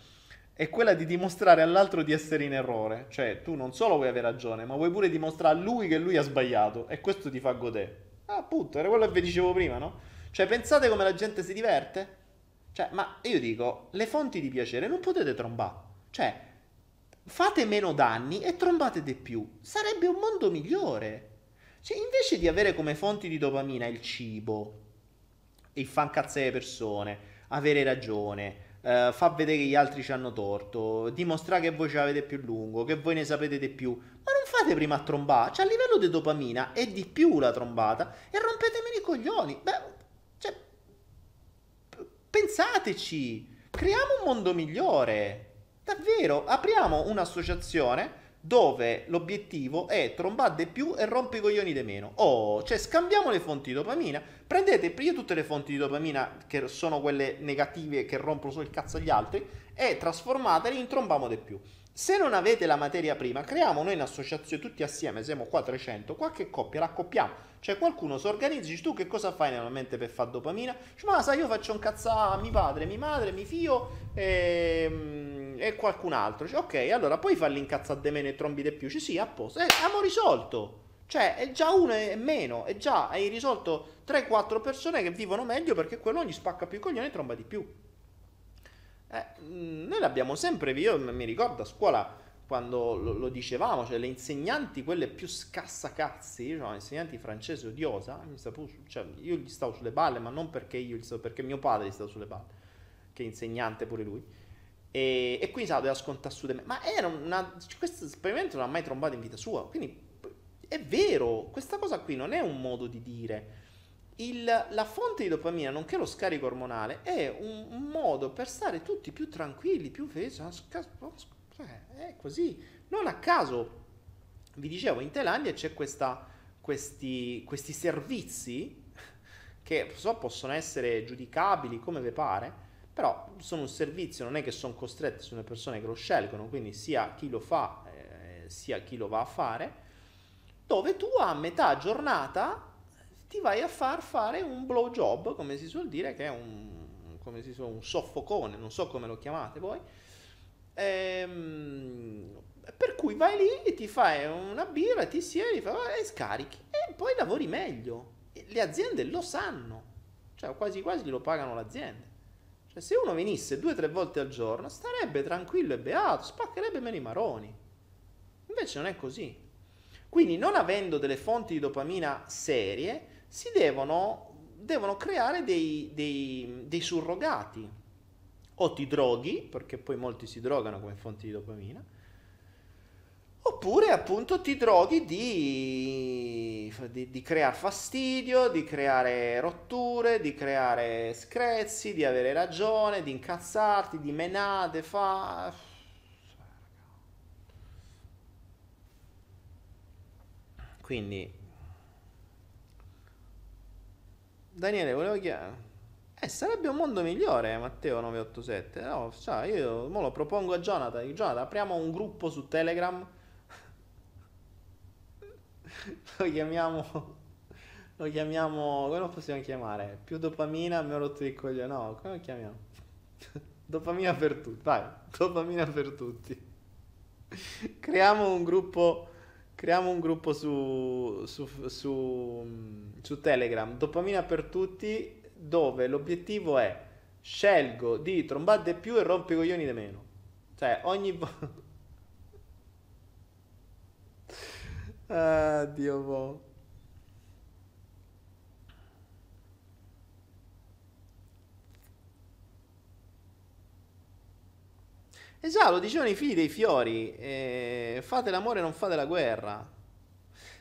è quella di dimostrare all'altro di essere in errore. Cioè, tu non solo vuoi avere ragione, ma vuoi pure dimostrare a lui che lui ha sbagliato e questo ti fa godere. Ah, appunto, era quello che vi dicevo prima, no? Cioè, pensate come la gente si diverte? Cioè, ma io dico, le fonti di piacere non potete trombare. Cioè, fate meno danni e trombate di più. Sarebbe un mondo migliore. Cioè, invece di avere come fonti di dopamina il cibo, il fan cazzo le persone, avere ragione, eh, fa vedere che gli altri ci hanno torto, dimostrare che voi ce l'avete più lungo, che voi ne sapete di più, ma non fate prima a trombare, cioè a livello di dopamina è di più la trombata e rompetemi i coglioni. Beh, cioè, pensateci, creiamo un mondo migliore. Davvero, apriamo un'associazione dove l'obiettivo è trombare di più e rompe i coglioni di meno. Oh, cioè scambiamo le fonti di dopamina, prendete prima tutte le fonti di dopamina che sono quelle negative che rompono solo il cazzo agli altri e trasformatele in trombamo di più. Se non avete la materia prima, creiamo noi in associazione tutti assieme, siamo qua 300, qualche coppia, l'accoppiamo. Cioè qualcuno si organizza, dici tu che cosa fai normalmente per fare dopamina? Dici, ma sai io faccio un cazzo a mio padre, mia madre, mio figlio e, ehm, e qualcun altro. Dici, ok, allora puoi farli incazzare di meno e trombi di più? Dici sì, a posto. Eh, abbiamo risolto. Cioè, è già uno e meno, è già, hai risolto 3-4 persone che vivono meglio perché quello gli spacca più i coglioni e tromba di più. Eh, mm, noi l'abbiamo sempre, io mi ricordo a scuola quando lo, lo dicevamo, cioè le insegnanti, quelle più scassacazzi, cioè insegnanti francesi odiosa, cioè, io gli stavo sulle balle, ma non perché io gli stavo, perché mio padre gli stava sulle balle, che è insegnante pure lui. E, e quindi sa, doveva scontare su di me. Ma era una, questo esperimento non ha mai trombato in vita sua, quindi è vero, questa cosa qui non è un modo di dire il, la fonte di dopamina, nonché lo scarico ormonale, è un, modo per stare tutti più tranquilli, più felici. Cioè, è così. Non a caso, vi dicevo, in Thailandia c'è questa, questi, questi servizi che so, possono essere giudicabili come vi pare, però sono un servizio, non è che sono costretti, sono persone che lo scelgono, quindi sia chi lo fa, eh, sia chi lo va a fare, dove tu a metà giornata ti vai a far fare un blow job, come si suol dire, che è un, come si suol, un soffocone, non so come lo chiamate voi. Ehm, per cui vai lì, ti fai una birra, ti siedi e scarichi e poi lavori meglio. Le aziende lo sanno, cioè quasi quasi lo pagano l'azienda. Cioè, se uno venisse due o tre volte al giorno, starebbe tranquillo e beato, spaccherebbe meno i maroni. Invece non è così. Quindi, non avendo delle fonti di dopamina serie, si devono, devono creare dei, dei, dei surrogati. O ti droghi, perché poi molti si drogano come fonti di dopamina, oppure appunto ti droghi di, di, di creare fastidio, di creare rotture, di creare screzzi, di avere ragione, di incazzarti, di menate, fa... Quindi Daniele, volevo chiedere. Eh, sarebbe un mondo migliore, Matteo 987. No, cioè, io mo lo propongo a Jonathan. Jonathan, apriamo un gruppo su Telegram. lo chiamiamo. Lo chiamiamo. Come lo possiamo chiamare? Più dopamina, mi ho rotto il coglione. No, come lo chiamiamo? dopamina per tutti. Vai, dopamina per tutti. Creiamo un gruppo Creiamo un gruppo su, su, su, su Telegram, dopamina per tutti, dove l'obiettivo è scelgo di trombare di più e rompi i coglioni di meno. Cioè, ogni volta... ah, Dio boh. Esatto, lo dicevano i figli dei fiori, eh, fate l'amore non fate la guerra.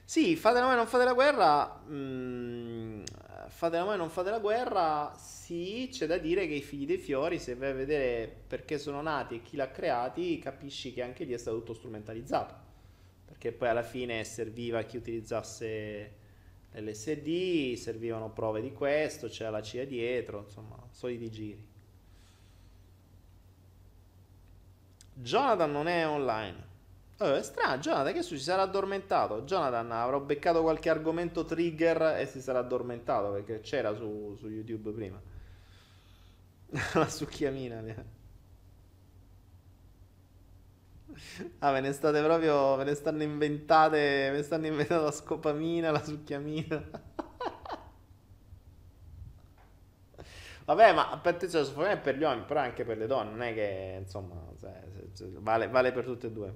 Sì, fate l'amore non fate la guerra, mm, fate l'amore non fate la guerra, sì, c'è da dire che i figli dei fiori, se vai a vedere perché sono nati e chi l'ha creati, capisci che anche lì è stato tutto strumentalizzato. Perché poi alla fine serviva chi utilizzasse l'LSD, servivano prove di questo, c'era la CIA dietro, insomma, soliti giri. Jonathan non è online. Oh, è strano, Jonathan che su si sarà addormentato. Jonathan avrò beccato qualche argomento trigger e si sarà addormentato perché c'era su, su YouTube prima. La succhiamina. Ah, ve ne state proprio. Ve ne stanno inventate. Ve ne stanno inventando la scopamina, la succhiamina. Vabbè, ma attenzione, me è per gli uomini, però anche per le donne, non è che, insomma, vale, vale per tutte e due.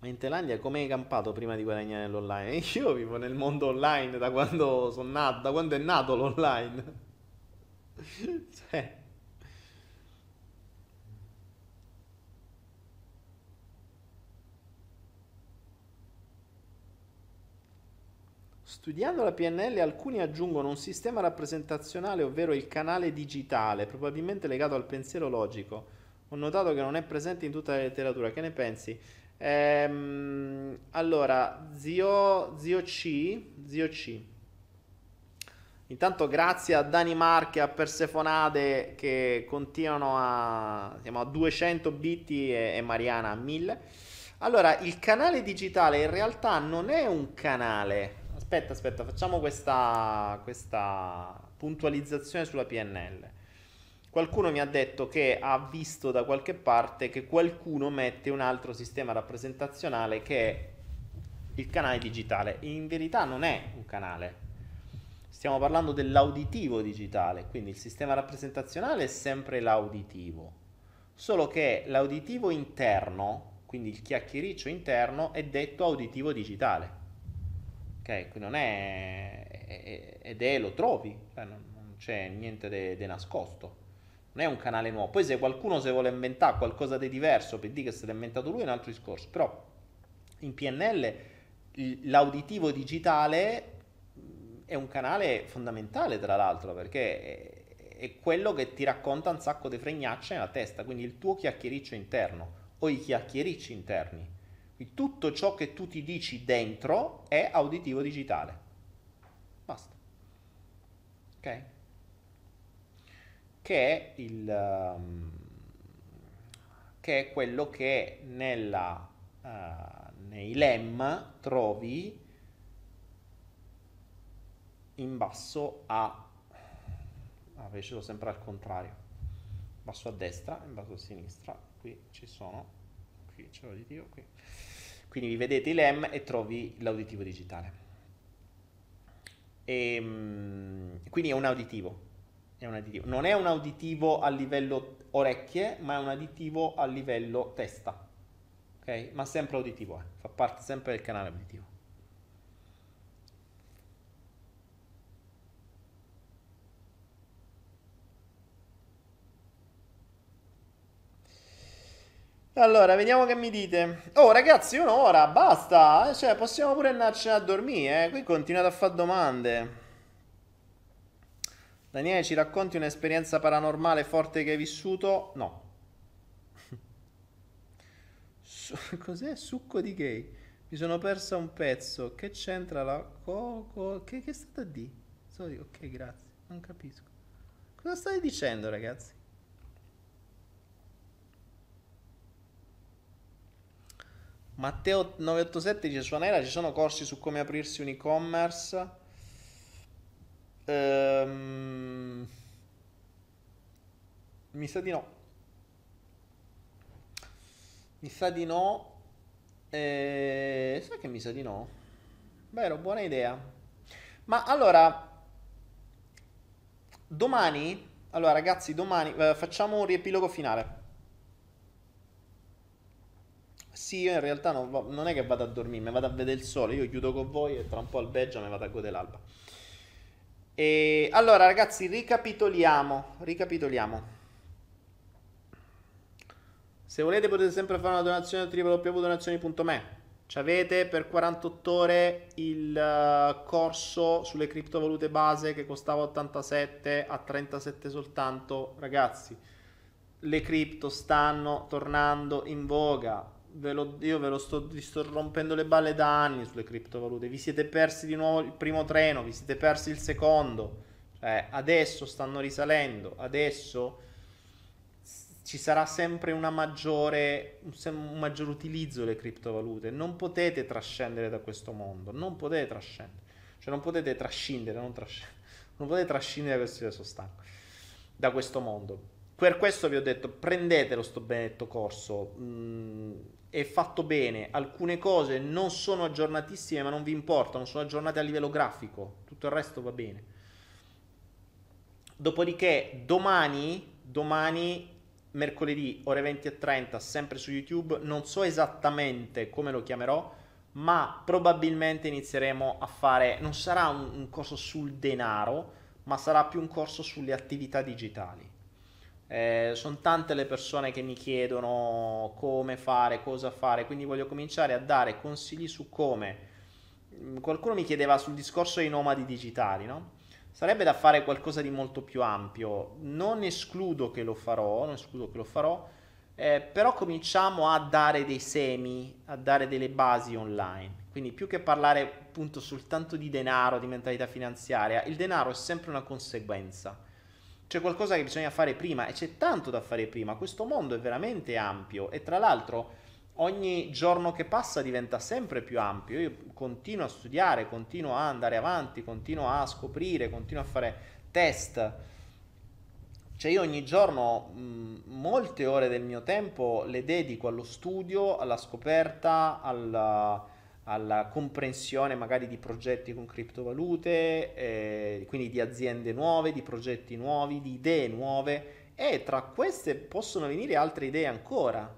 Ma in Thailandia come hai campato prima di guadagnare nell'online? Io vivo nel mondo online da quando sono nato, da quando è nato l'online. cioè... Studiando la PNL alcuni aggiungono un sistema rappresentazionale, ovvero il canale digitale, probabilmente legato al pensiero logico. Ho notato che non è presente in tutta la letteratura. Che ne pensi? Ehm, allora, zio, zio C, zio C. Intanto grazie a Dani Marche e a Persefonade che continuano a, siamo a 200 bit e, e Mariana a 1000. Allora, il canale digitale in realtà non è un canale, aspetta, aspetta, facciamo questa, questa puntualizzazione sulla PNL. Qualcuno mi ha detto che ha visto da qualche parte che qualcuno mette un altro sistema rappresentazionale che è il canale digitale. In verità non è un canale. Stiamo parlando dell'auditivo digitale, quindi il sistema rappresentazionale è sempre l'auditivo. Solo che l'auditivo interno, quindi il chiacchiericcio interno, è detto auditivo digitale. Ok, qui non è... ed è lo trovi, cioè non, c'è niente di nascosto. Non è un canale nuovo. Poi se qualcuno si vuole inventare qualcosa di diverso per dire che se l'ha inventato lui è un altro discorso. Però in PNL l'auditivo digitale è un canale fondamentale tra l'altro perché è, quello che ti racconta un sacco di fregnacce nella testa, quindi il tuo chiacchiericcio interno o i chiacchiericci interni. Quindi tutto ciò che tu ti dici dentro è auditivo digitale. Basta. Ok? che è, il, um, che è quello che nella, uh, nei LEM trovi in basso a... Ah, lo sempre al contrario. Basso a destra, in basso a sinistra. Qui ci sono... Qui c'è l'auditivo, qui. Quindi vi vedete i LEM e trovi l'auditivo digitale. E, ehm, quindi è un auditivo. È un auditivo. Non è un auditivo a livello orecchie, ma è un auditivo a livello testa. Ok? Ma sempre auditivo, eh. fa parte sempre del canale auditivo. Allora, vediamo che mi dite. Oh, ragazzi, un'ora, basta. Eh, cioè, possiamo pure andarci a dormire, eh. Qui continuate a fare domande. Daniele, ci racconti un'esperienza paranormale forte che hai vissuto? No. Cos'è? Succo di gay. Mi sono persa un pezzo. Che c'entra la coco? Che, che è stata di? Ok, grazie. Non capisco. Cosa stai dicendo, ragazzi? Matteo 987 dice su Anera ci sono corsi su come aprirsi un e-commerce. Ehm, mi sa di no. Mi sa di no. Eh, sai che mi sa di no? Vero, buona idea. Ma allora, domani, allora ragazzi, domani eh, facciamo un riepilogo finale. Sì, io in realtà non, va- non è che vado a dormire, mi vado a vedere il sole. Io chiudo con voi e tra un po' al Beggia mi vado a godere l'alba. E allora, ragazzi, ricapitoliamo. Ricapitoliamo. Se volete potete sempre fare una donazione a www.donazioni.me. Ci avete per 48 ore il uh, corso sulle criptovalute base che costava 87 a 37 soltanto. Ragazzi, le cripto stanno tornando in voga ve lo, io ve lo sto, vi sto rompendo le balle da anni sulle criptovalute. Vi siete persi di nuovo il primo treno, vi siete persi il secondo. Cioè, adesso stanno risalendo, adesso ci sarà sempre maggiore, un maggior utilizzo delle criptovalute. Non potete trascendere da questo mondo, non potete trascendere. Cioè, non potete trascendere, non trascendere. Non potete trascendere da questo, stanco, da questo mondo. Per questo vi ho detto, prendetelo sto benedetto corso. Mm, è fatto bene, alcune cose non sono aggiornatissime ma non vi importano, sono aggiornate a livello grafico, tutto il resto va bene. Dopodiché domani, domani mercoledì ore 20 e 30 sempre su YouTube, non so esattamente come lo chiamerò, ma probabilmente inizieremo a fare, non sarà un, un corso sul denaro, ma sarà più un corso sulle attività digitali eh, sono tante le persone che mi chiedono come fare, cosa fare, quindi voglio cominciare a dare consigli su come. Mm, qualcuno mi chiedeva sul discorso dei nomadi digitali, no? Sarebbe da fare qualcosa di molto più ampio. Non escludo che lo farò, non escludo che lo farò, eh, però cominciamo a dare dei semi, a dare delle basi online. Quindi più che parlare appunto soltanto di denaro, di mentalità finanziaria, il denaro è sempre una conseguenza c'è qualcosa che bisogna fare prima e c'è tanto da fare prima. Questo mondo è veramente ampio e tra l'altro ogni giorno che passa diventa sempre più ampio. Io continuo a studiare, continuo a andare avanti, continuo a scoprire, continuo a fare test. Cioè io ogni giorno mh, molte ore del mio tempo le dedico allo studio, alla scoperta, alla alla comprensione magari di progetti con criptovalute, eh, quindi di aziende nuove, di progetti nuovi, di idee nuove e tra queste possono venire altre idee ancora.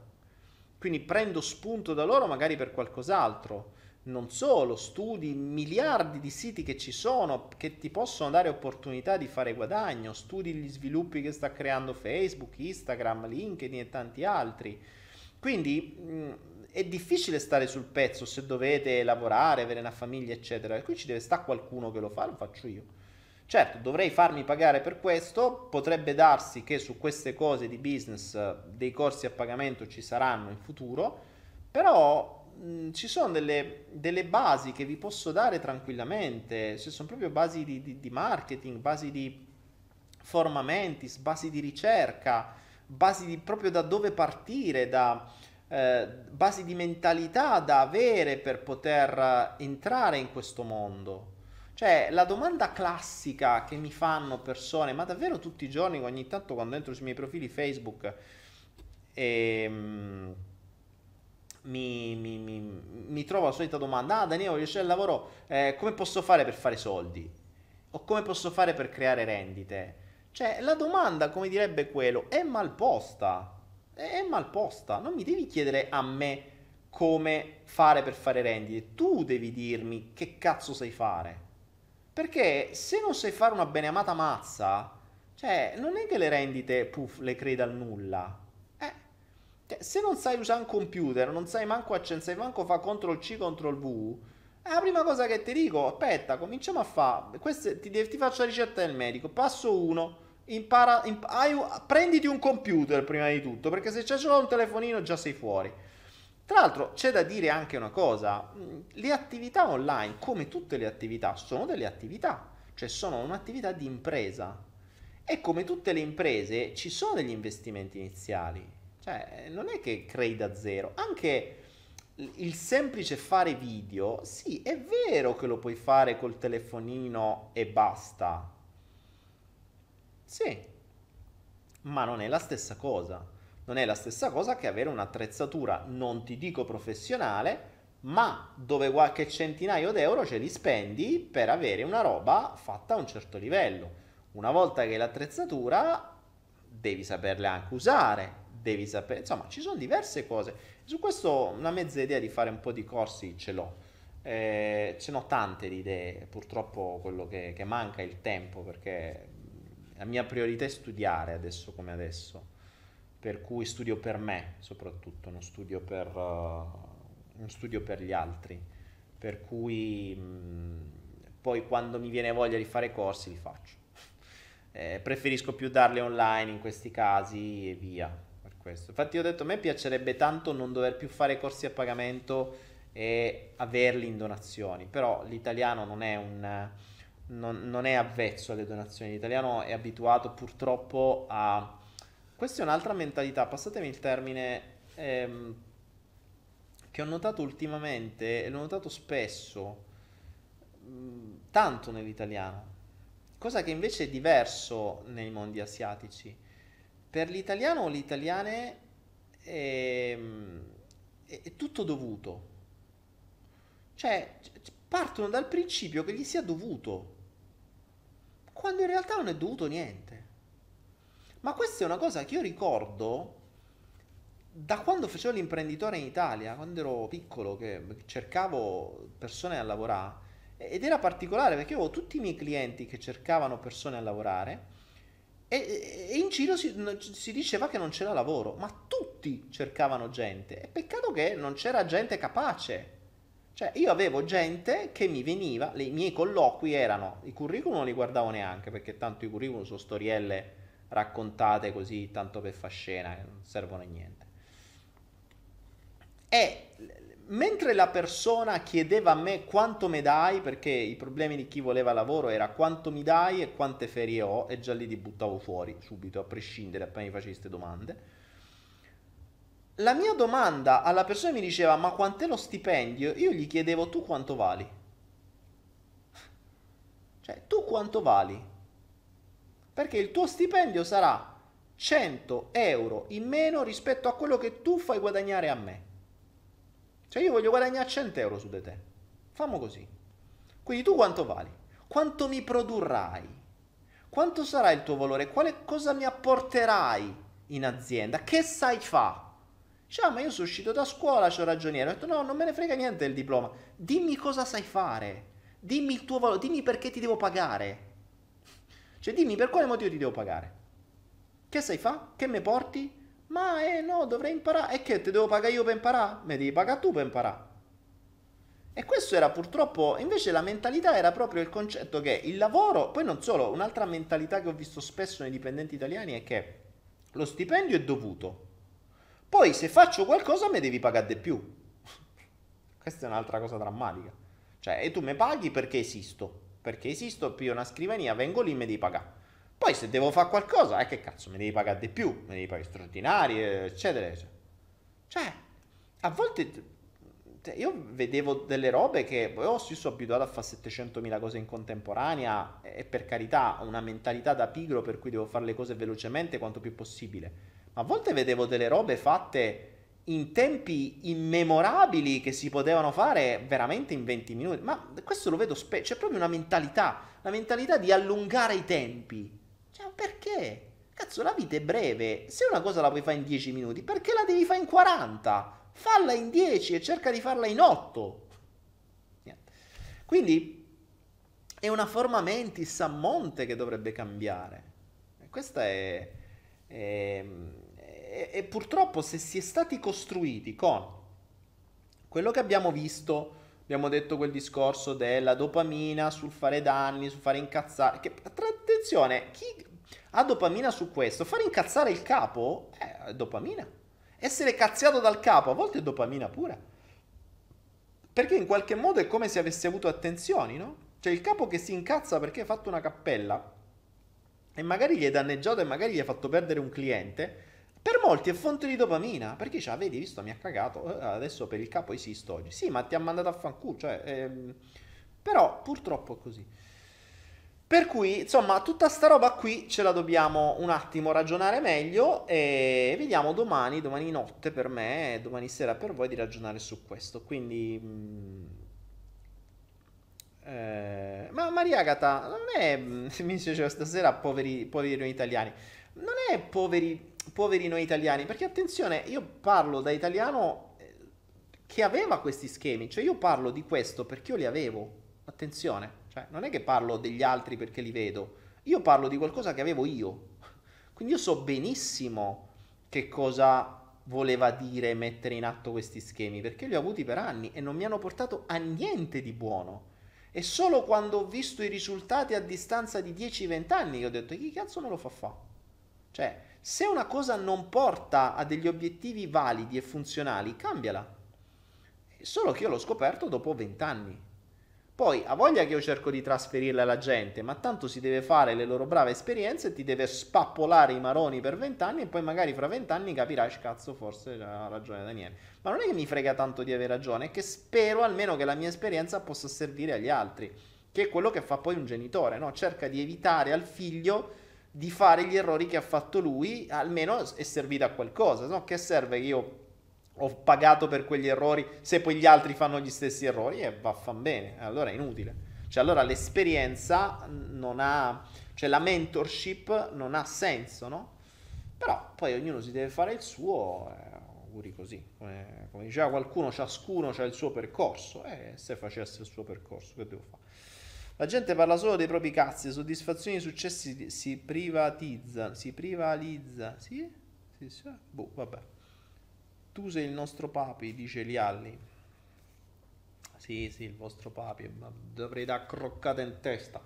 Quindi prendo spunto da loro magari per qualcos'altro. Non solo, studi miliardi di siti che ci sono che ti possono dare opportunità di fare guadagno, studi gli sviluppi che sta creando Facebook, Instagram, LinkedIn e tanti altri. Quindi mh, è difficile stare sul pezzo se dovete lavorare, avere una famiglia, eccetera. Qui ci deve stare qualcuno che lo fa, lo faccio io. Certo, dovrei farmi pagare per questo, potrebbe darsi che su queste cose di business dei corsi a pagamento ci saranno in futuro, però mh, ci sono delle, delle, basi che vi posso dare tranquillamente, se sono proprio basi di, di, di marketing, basi di forma mentis, basi di ricerca, basi di proprio da dove partire, da eh, basi di mentalità da avere per poter entrare in questo mondo. Cioè, la domanda classica che mi fanno persone, ma davvero tutti i giorni, ogni tanto quando entro sui miei profili Facebook, ehm, mi, mi, mi, mi, trovo la solita domanda, ah Daniele, voglio c'è il lavoro, eh, come posso fare per fare soldi? O come posso fare per creare rendite? Cioè, la domanda, come direbbe quello, è mal posta è mal posta. Non mi devi chiedere a me come fare per fare rendite. Tu devi dirmi che cazzo sai fare. Perché se non sai fare una beneamata mazza, cioè, non è che le rendite, puff, le crei dal nulla. Eh, se non sai usare un computer, non sai manco accendere, manco fa CTRL C, CTRL V, è la prima cosa che ti dico, aspetta, cominciamo a fare, ti, ti faccio la ricetta del medico, passo 1, impara, imp- hai, prenditi un computer prima di tutto, perché se c'è solo un telefonino già sei fuori. Tra l'altro c'è da dire anche una cosa, le attività online, come tutte le attività, sono delle attività, cioè sono un'attività di impresa. E come tutte le imprese ci sono degli investimenti iniziali, cioè non è che crei da zero, anche il semplice fare video, sì, è vero che lo puoi fare col telefonino e basta, sì, ma non è la stessa cosa. Non è la stessa cosa che avere un'attrezzatura, non ti dico professionale, ma dove qualche centinaio d'euro ce li spendi per avere una roba fatta a un certo livello. Una volta che l'attrezzatura devi saperla anche usare, devi sapere, insomma, ci sono diverse cose. Su questo una mezza idea di fare un po' di corsi ce l'ho. Eh, ce n'ho tante di idee, purtroppo quello che, che manca è il tempo perché la mia priorità è studiare adesso come adesso, per cui studio per me soprattutto, non studio per, uh, non studio per gli altri, per cui mh, mm, poi quando mi viene voglia di fare corsi li faccio. Eh, preferisco più darli online in questi casi e via. Per questo. Infatti ho detto a me piacerebbe tanto non dover più fare corsi a pagamento e averli in donazioni, però l'italiano non è un non, non, è avvezzo alle donazioni. L'italiano è abituato purtroppo a... Questa è un'altra mentalità, passatemi il termine, ehm, che ho notato ultimamente e l'ho notato spesso, mm, tanto nell'italiano, cosa che invece è diverso nei mondi asiatici. Per l'italiano o l'italiane è, è, è tutto dovuto. Cioè, partono dal principio che gli sia dovuto quando in realtà non è dovuto niente. Ma questa è una cosa che io ricordo da quando facevo l'imprenditore in Italia, quando ero piccolo, che cercavo persone a lavorare, ed era particolare perché avevo tutti i miei clienti che cercavano persone a lavorare e, in giro si, si, diceva che non c'era lavoro, ma tutti cercavano gente. E peccato che non c'era gente capace. Cioè, io avevo gente che mi veniva, i miei colloqui erano, i curriculum non li guardavo neanche, perché tanto i curriculum sono storielle raccontate così, tanto per fa scena, che non servono a niente. E mentre la persona chiedeva a me quanto mi dai, perché i problemi di chi voleva lavoro era quanto mi dai e quante ferie ho, e già lì ti buttavo fuori subito, a prescindere, appena mi facevi queste domande la mia domanda alla persona mi diceva ma quant'è lo stipendio? Io gli chiedevo tu quanto vali? Cioè tu quanto vali? Perché il tuo stipendio sarà 100 euro in meno rispetto a quello che tu fai guadagnare a me. Cioè io voglio guadagnare 100 euro su di te. Fammo così. Quindi tu quanto vali? Quanto mi produrrai? Quanto sarà il tuo valore? Quale cosa mi apporterai in azienda? Che sai fare? Dice, ah, ma io sono uscito da scuola, c'ho ragioniere. Ho detto, no, non me ne frega niente del diploma. Dimmi cosa sai fare. Dimmi il tuo valore, dimmi perché ti devo pagare. Cioè, dimmi per quale motivo ti devo pagare. Che sai fa? Che mi porti? Ma eh no, dovrei imparare. E che ti devo pagare io per imparare? Mi devi pagare tu per imparare. E questo era purtroppo, invece la mentalità era proprio il concetto che il lavoro, poi non solo, un'altra mentalità che ho visto spesso nei dipendenti italiani è che lo stipendio è dovuto, poi se faccio qualcosa mi devi pagare di più. Questa è un'altra cosa drammatica. Cioè, e tu mi paghi perché esisto. Perché esisto, più una scrivania, vengo lì e mi devi pagare. Poi se devo fare qualcosa, eh, che cazzo, mi devi pagare di più, mi devi pagare straordinari, eccetera, eccetera. Cioè, a volte io vedevo delle robe che oh, sì, sono abituato a fare 700.000 cose in contemporanea e per carità ho una mentalità da pigro per cui devo fare le cose velocemente quanto più possibile. A volte vedevo delle robe fatte in tempi immemorabili che si potevano fare veramente in 20 minuti. Ma questo lo vedo spesso, c'è proprio una mentalità, una mentalità di allungare i tempi. Cioè, perché? Cazzo, la vita è breve. Se una cosa la puoi fare in 10 minuti, perché la devi fare in 40? Falla in 10 e cerca di farla in 8. Quindi è una forma mentis a monte che dovrebbe cambiare. Questa è, è, è, è purtroppo se si è stati costruiti con quello che abbiamo visto abbiamo detto quel discorso della dopamina sul fare danni, sul fare incazzare. Che, attenzione, chi ha dopamina su questo, fare incazzare il capo è dopamina. Essere cazziato dal capo a volte è dopamina pura. Perché in qualche modo è come se avesse avuto attenzioni, no? Cioè il capo che si incazza perché ha fatto una cappella e magari gli è danneggiato e magari gli ha fatto perdere un cliente, per molti è fonte di dopamina, perché cioè, vedi, visto, mi ha cagato, eh, adesso per il capo esisto oggi. Sì, ma ti ha mandato a fanculo, cioè, ehm, però purtroppo è così. Per cui, insomma, tutta sta roba qui ce la dobbiamo un attimo ragionare meglio e vediamo domani, domani notte per me e domani sera per voi di ragionare su questo. Quindi... Mh, mm, eh, ma Maria Agata non è, mi diceva stasera, poveri, poveri italiani, non è poveri, poveri noi italiani, perché attenzione, io parlo da italiano eh, che aveva questi schemi, cioè io parlo di questo perché io li avevo, attenzione. Cioè, non è che parlo degli altri perché li vedo, io parlo di qualcosa che avevo io. Quindi io so benissimo che cosa voleva dire mettere in atto questi schemi, perché li ho avuti per anni e non mi hanno portato a niente di buono. E solo quando ho visto i risultati a distanza di 10-20 anni che ho detto chi cazzo me lo fa fare? Cioè, se una cosa non porta a degli obiettivi validi e funzionali, cambiala. Solo che io l'ho scoperto dopo 20 anni. Poi ha voglia che io cerco di trasferirle alla gente, ma tanto si deve fare le loro brave esperienze, ti deve spappolare i maroni per vent'anni e poi magari fra vent'anni capirai, cazzo, forse ha ragione Daniele. Ma non è che mi frega tanto di avere ragione, è che spero almeno che la mia esperienza possa servire agli altri, che è quello che fa poi un genitore, no? Cerca di evitare al figlio di fare gli errori che ha fatto lui, almeno è servita a qualcosa, no? Che serve che io ho pagato per quegli errori, se poi gli altri fanno gli stessi errori, e vaffan bene, allora è inutile. Cioè allora l'esperienza non ha, cioè la mentorship non ha senso, no? Però poi ognuno si deve fare il suo, eh, auguri così. Come, come, diceva qualcuno, ciascuno ha il suo percorso, e eh, se facesse il suo percorso, che devo fare? La gente parla solo dei propri cazzi, soddisfazioni e successi si privatizza, si privalizza, sì? Sì, sì, boh, vabbè. Tu sei il nostro papi, dice Lialli. Sì, sì, il vostro papi, ma dovrei dar croccata in testa.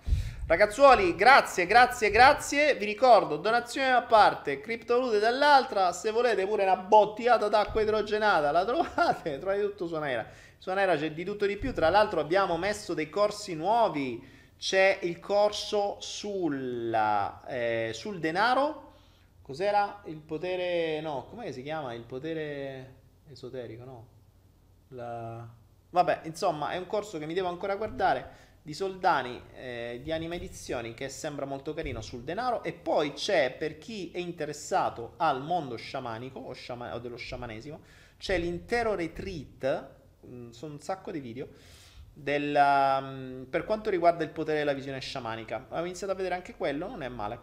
Ragazzuoli, grazie, grazie, grazie. Vi ricordo, donazione da parte, criptovalute dall'altra. Se volete pure una bottigliata d'acqua idrogenata, la trovate, trovate tutto su Anaera. Su Anaera c'è di tutto di più. Tra l'altro abbiamo messo dei corsi nuovi. C'è il corso sulla, eh, sul denaro Cos'era il potere... No, com'è si chiama? Il potere esoterico, no? La... Vabbè, insomma, è un corso che mi devo ancora guardare di Soldani eh, di Anima Edizioni che sembra molto carino sul denaro e poi c'è per chi è interessato al mondo sciamanico o, sciama- o dello sciamanesimo c'è l'intero retreat mh, mm, sono un sacco di video del, um, per quanto riguarda il potere della visione sciamanica ho iniziato a vedere anche quello non è male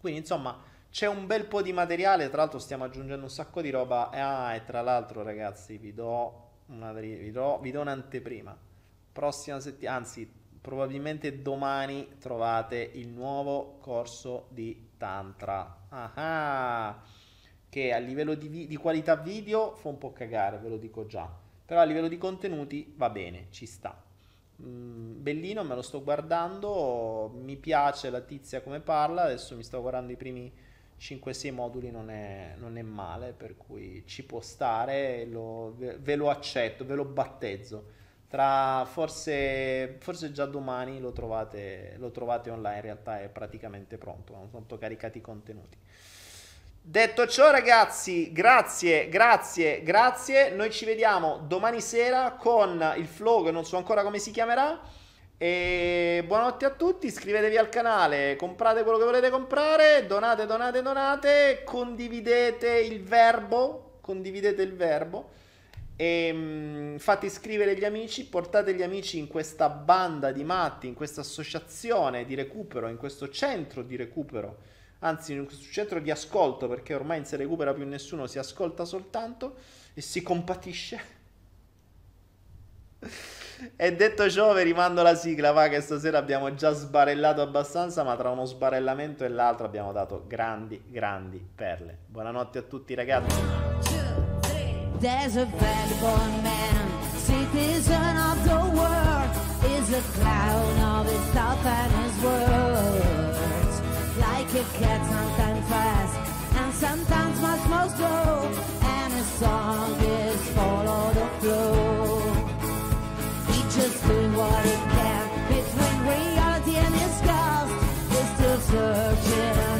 quindi insomma c'è un bel po' di materiale, tra l'altro stiamo aggiungendo un sacco di roba. Ah, e tra l'altro ragazzi vi do, una, vi do, vi do un'anteprima. Prossima settimana, anzi probabilmente domani trovate il nuovo corso di Tantra. Ah, che a livello di, di qualità video fa un po' cagare, ve lo dico già. Però a livello di contenuti va bene, ci sta. Mm, bellino, me lo sto guardando, mi piace la tizia come parla, adesso mi sto guardando i primi 5-6 moduli non è, non è, male, per cui ci può stare, lo, ve lo accetto, ve lo battezzo. Tra forse, forse già domani lo trovate, lo trovate online, in realtà è praticamente pronto, sono tanto caricati i contenuti. Detto ciò, ragazzi, grazie, grazie, grazie. Noi ci vediamo domani sera con il flow, non so ancora come si chiamerà. E buonanotte a tutti, iscrivetevi al canale, comprate quello che volete comprare, donate, donate, donate, condividete il verbo, condividete il verbo e mh, fate iscrivere gli amici, portate gli amici in questa banda di matti, in questa associazione di recupero, in questo centro di recupero, anzi in questo centro di ascolto, perché ormai non si recupera più nessuno, si ascolta soltanto e si compatisce. E detto ciò, vi rimando la sigla, va che stasera abbiamo già sbarellato abbastanza, ma tra uno sbarellamento e l'altro abbiamo dato grandi, grandi perle. Buonanotte a tutti ragazzi. There's a vagabond man, citizen of the world, is a clown of his thoughts and his words. A cat, sometimes fast, and sometimes much more slow, and his song is follow the flow. Each just doing what he can between reality and his ghost. He's still searching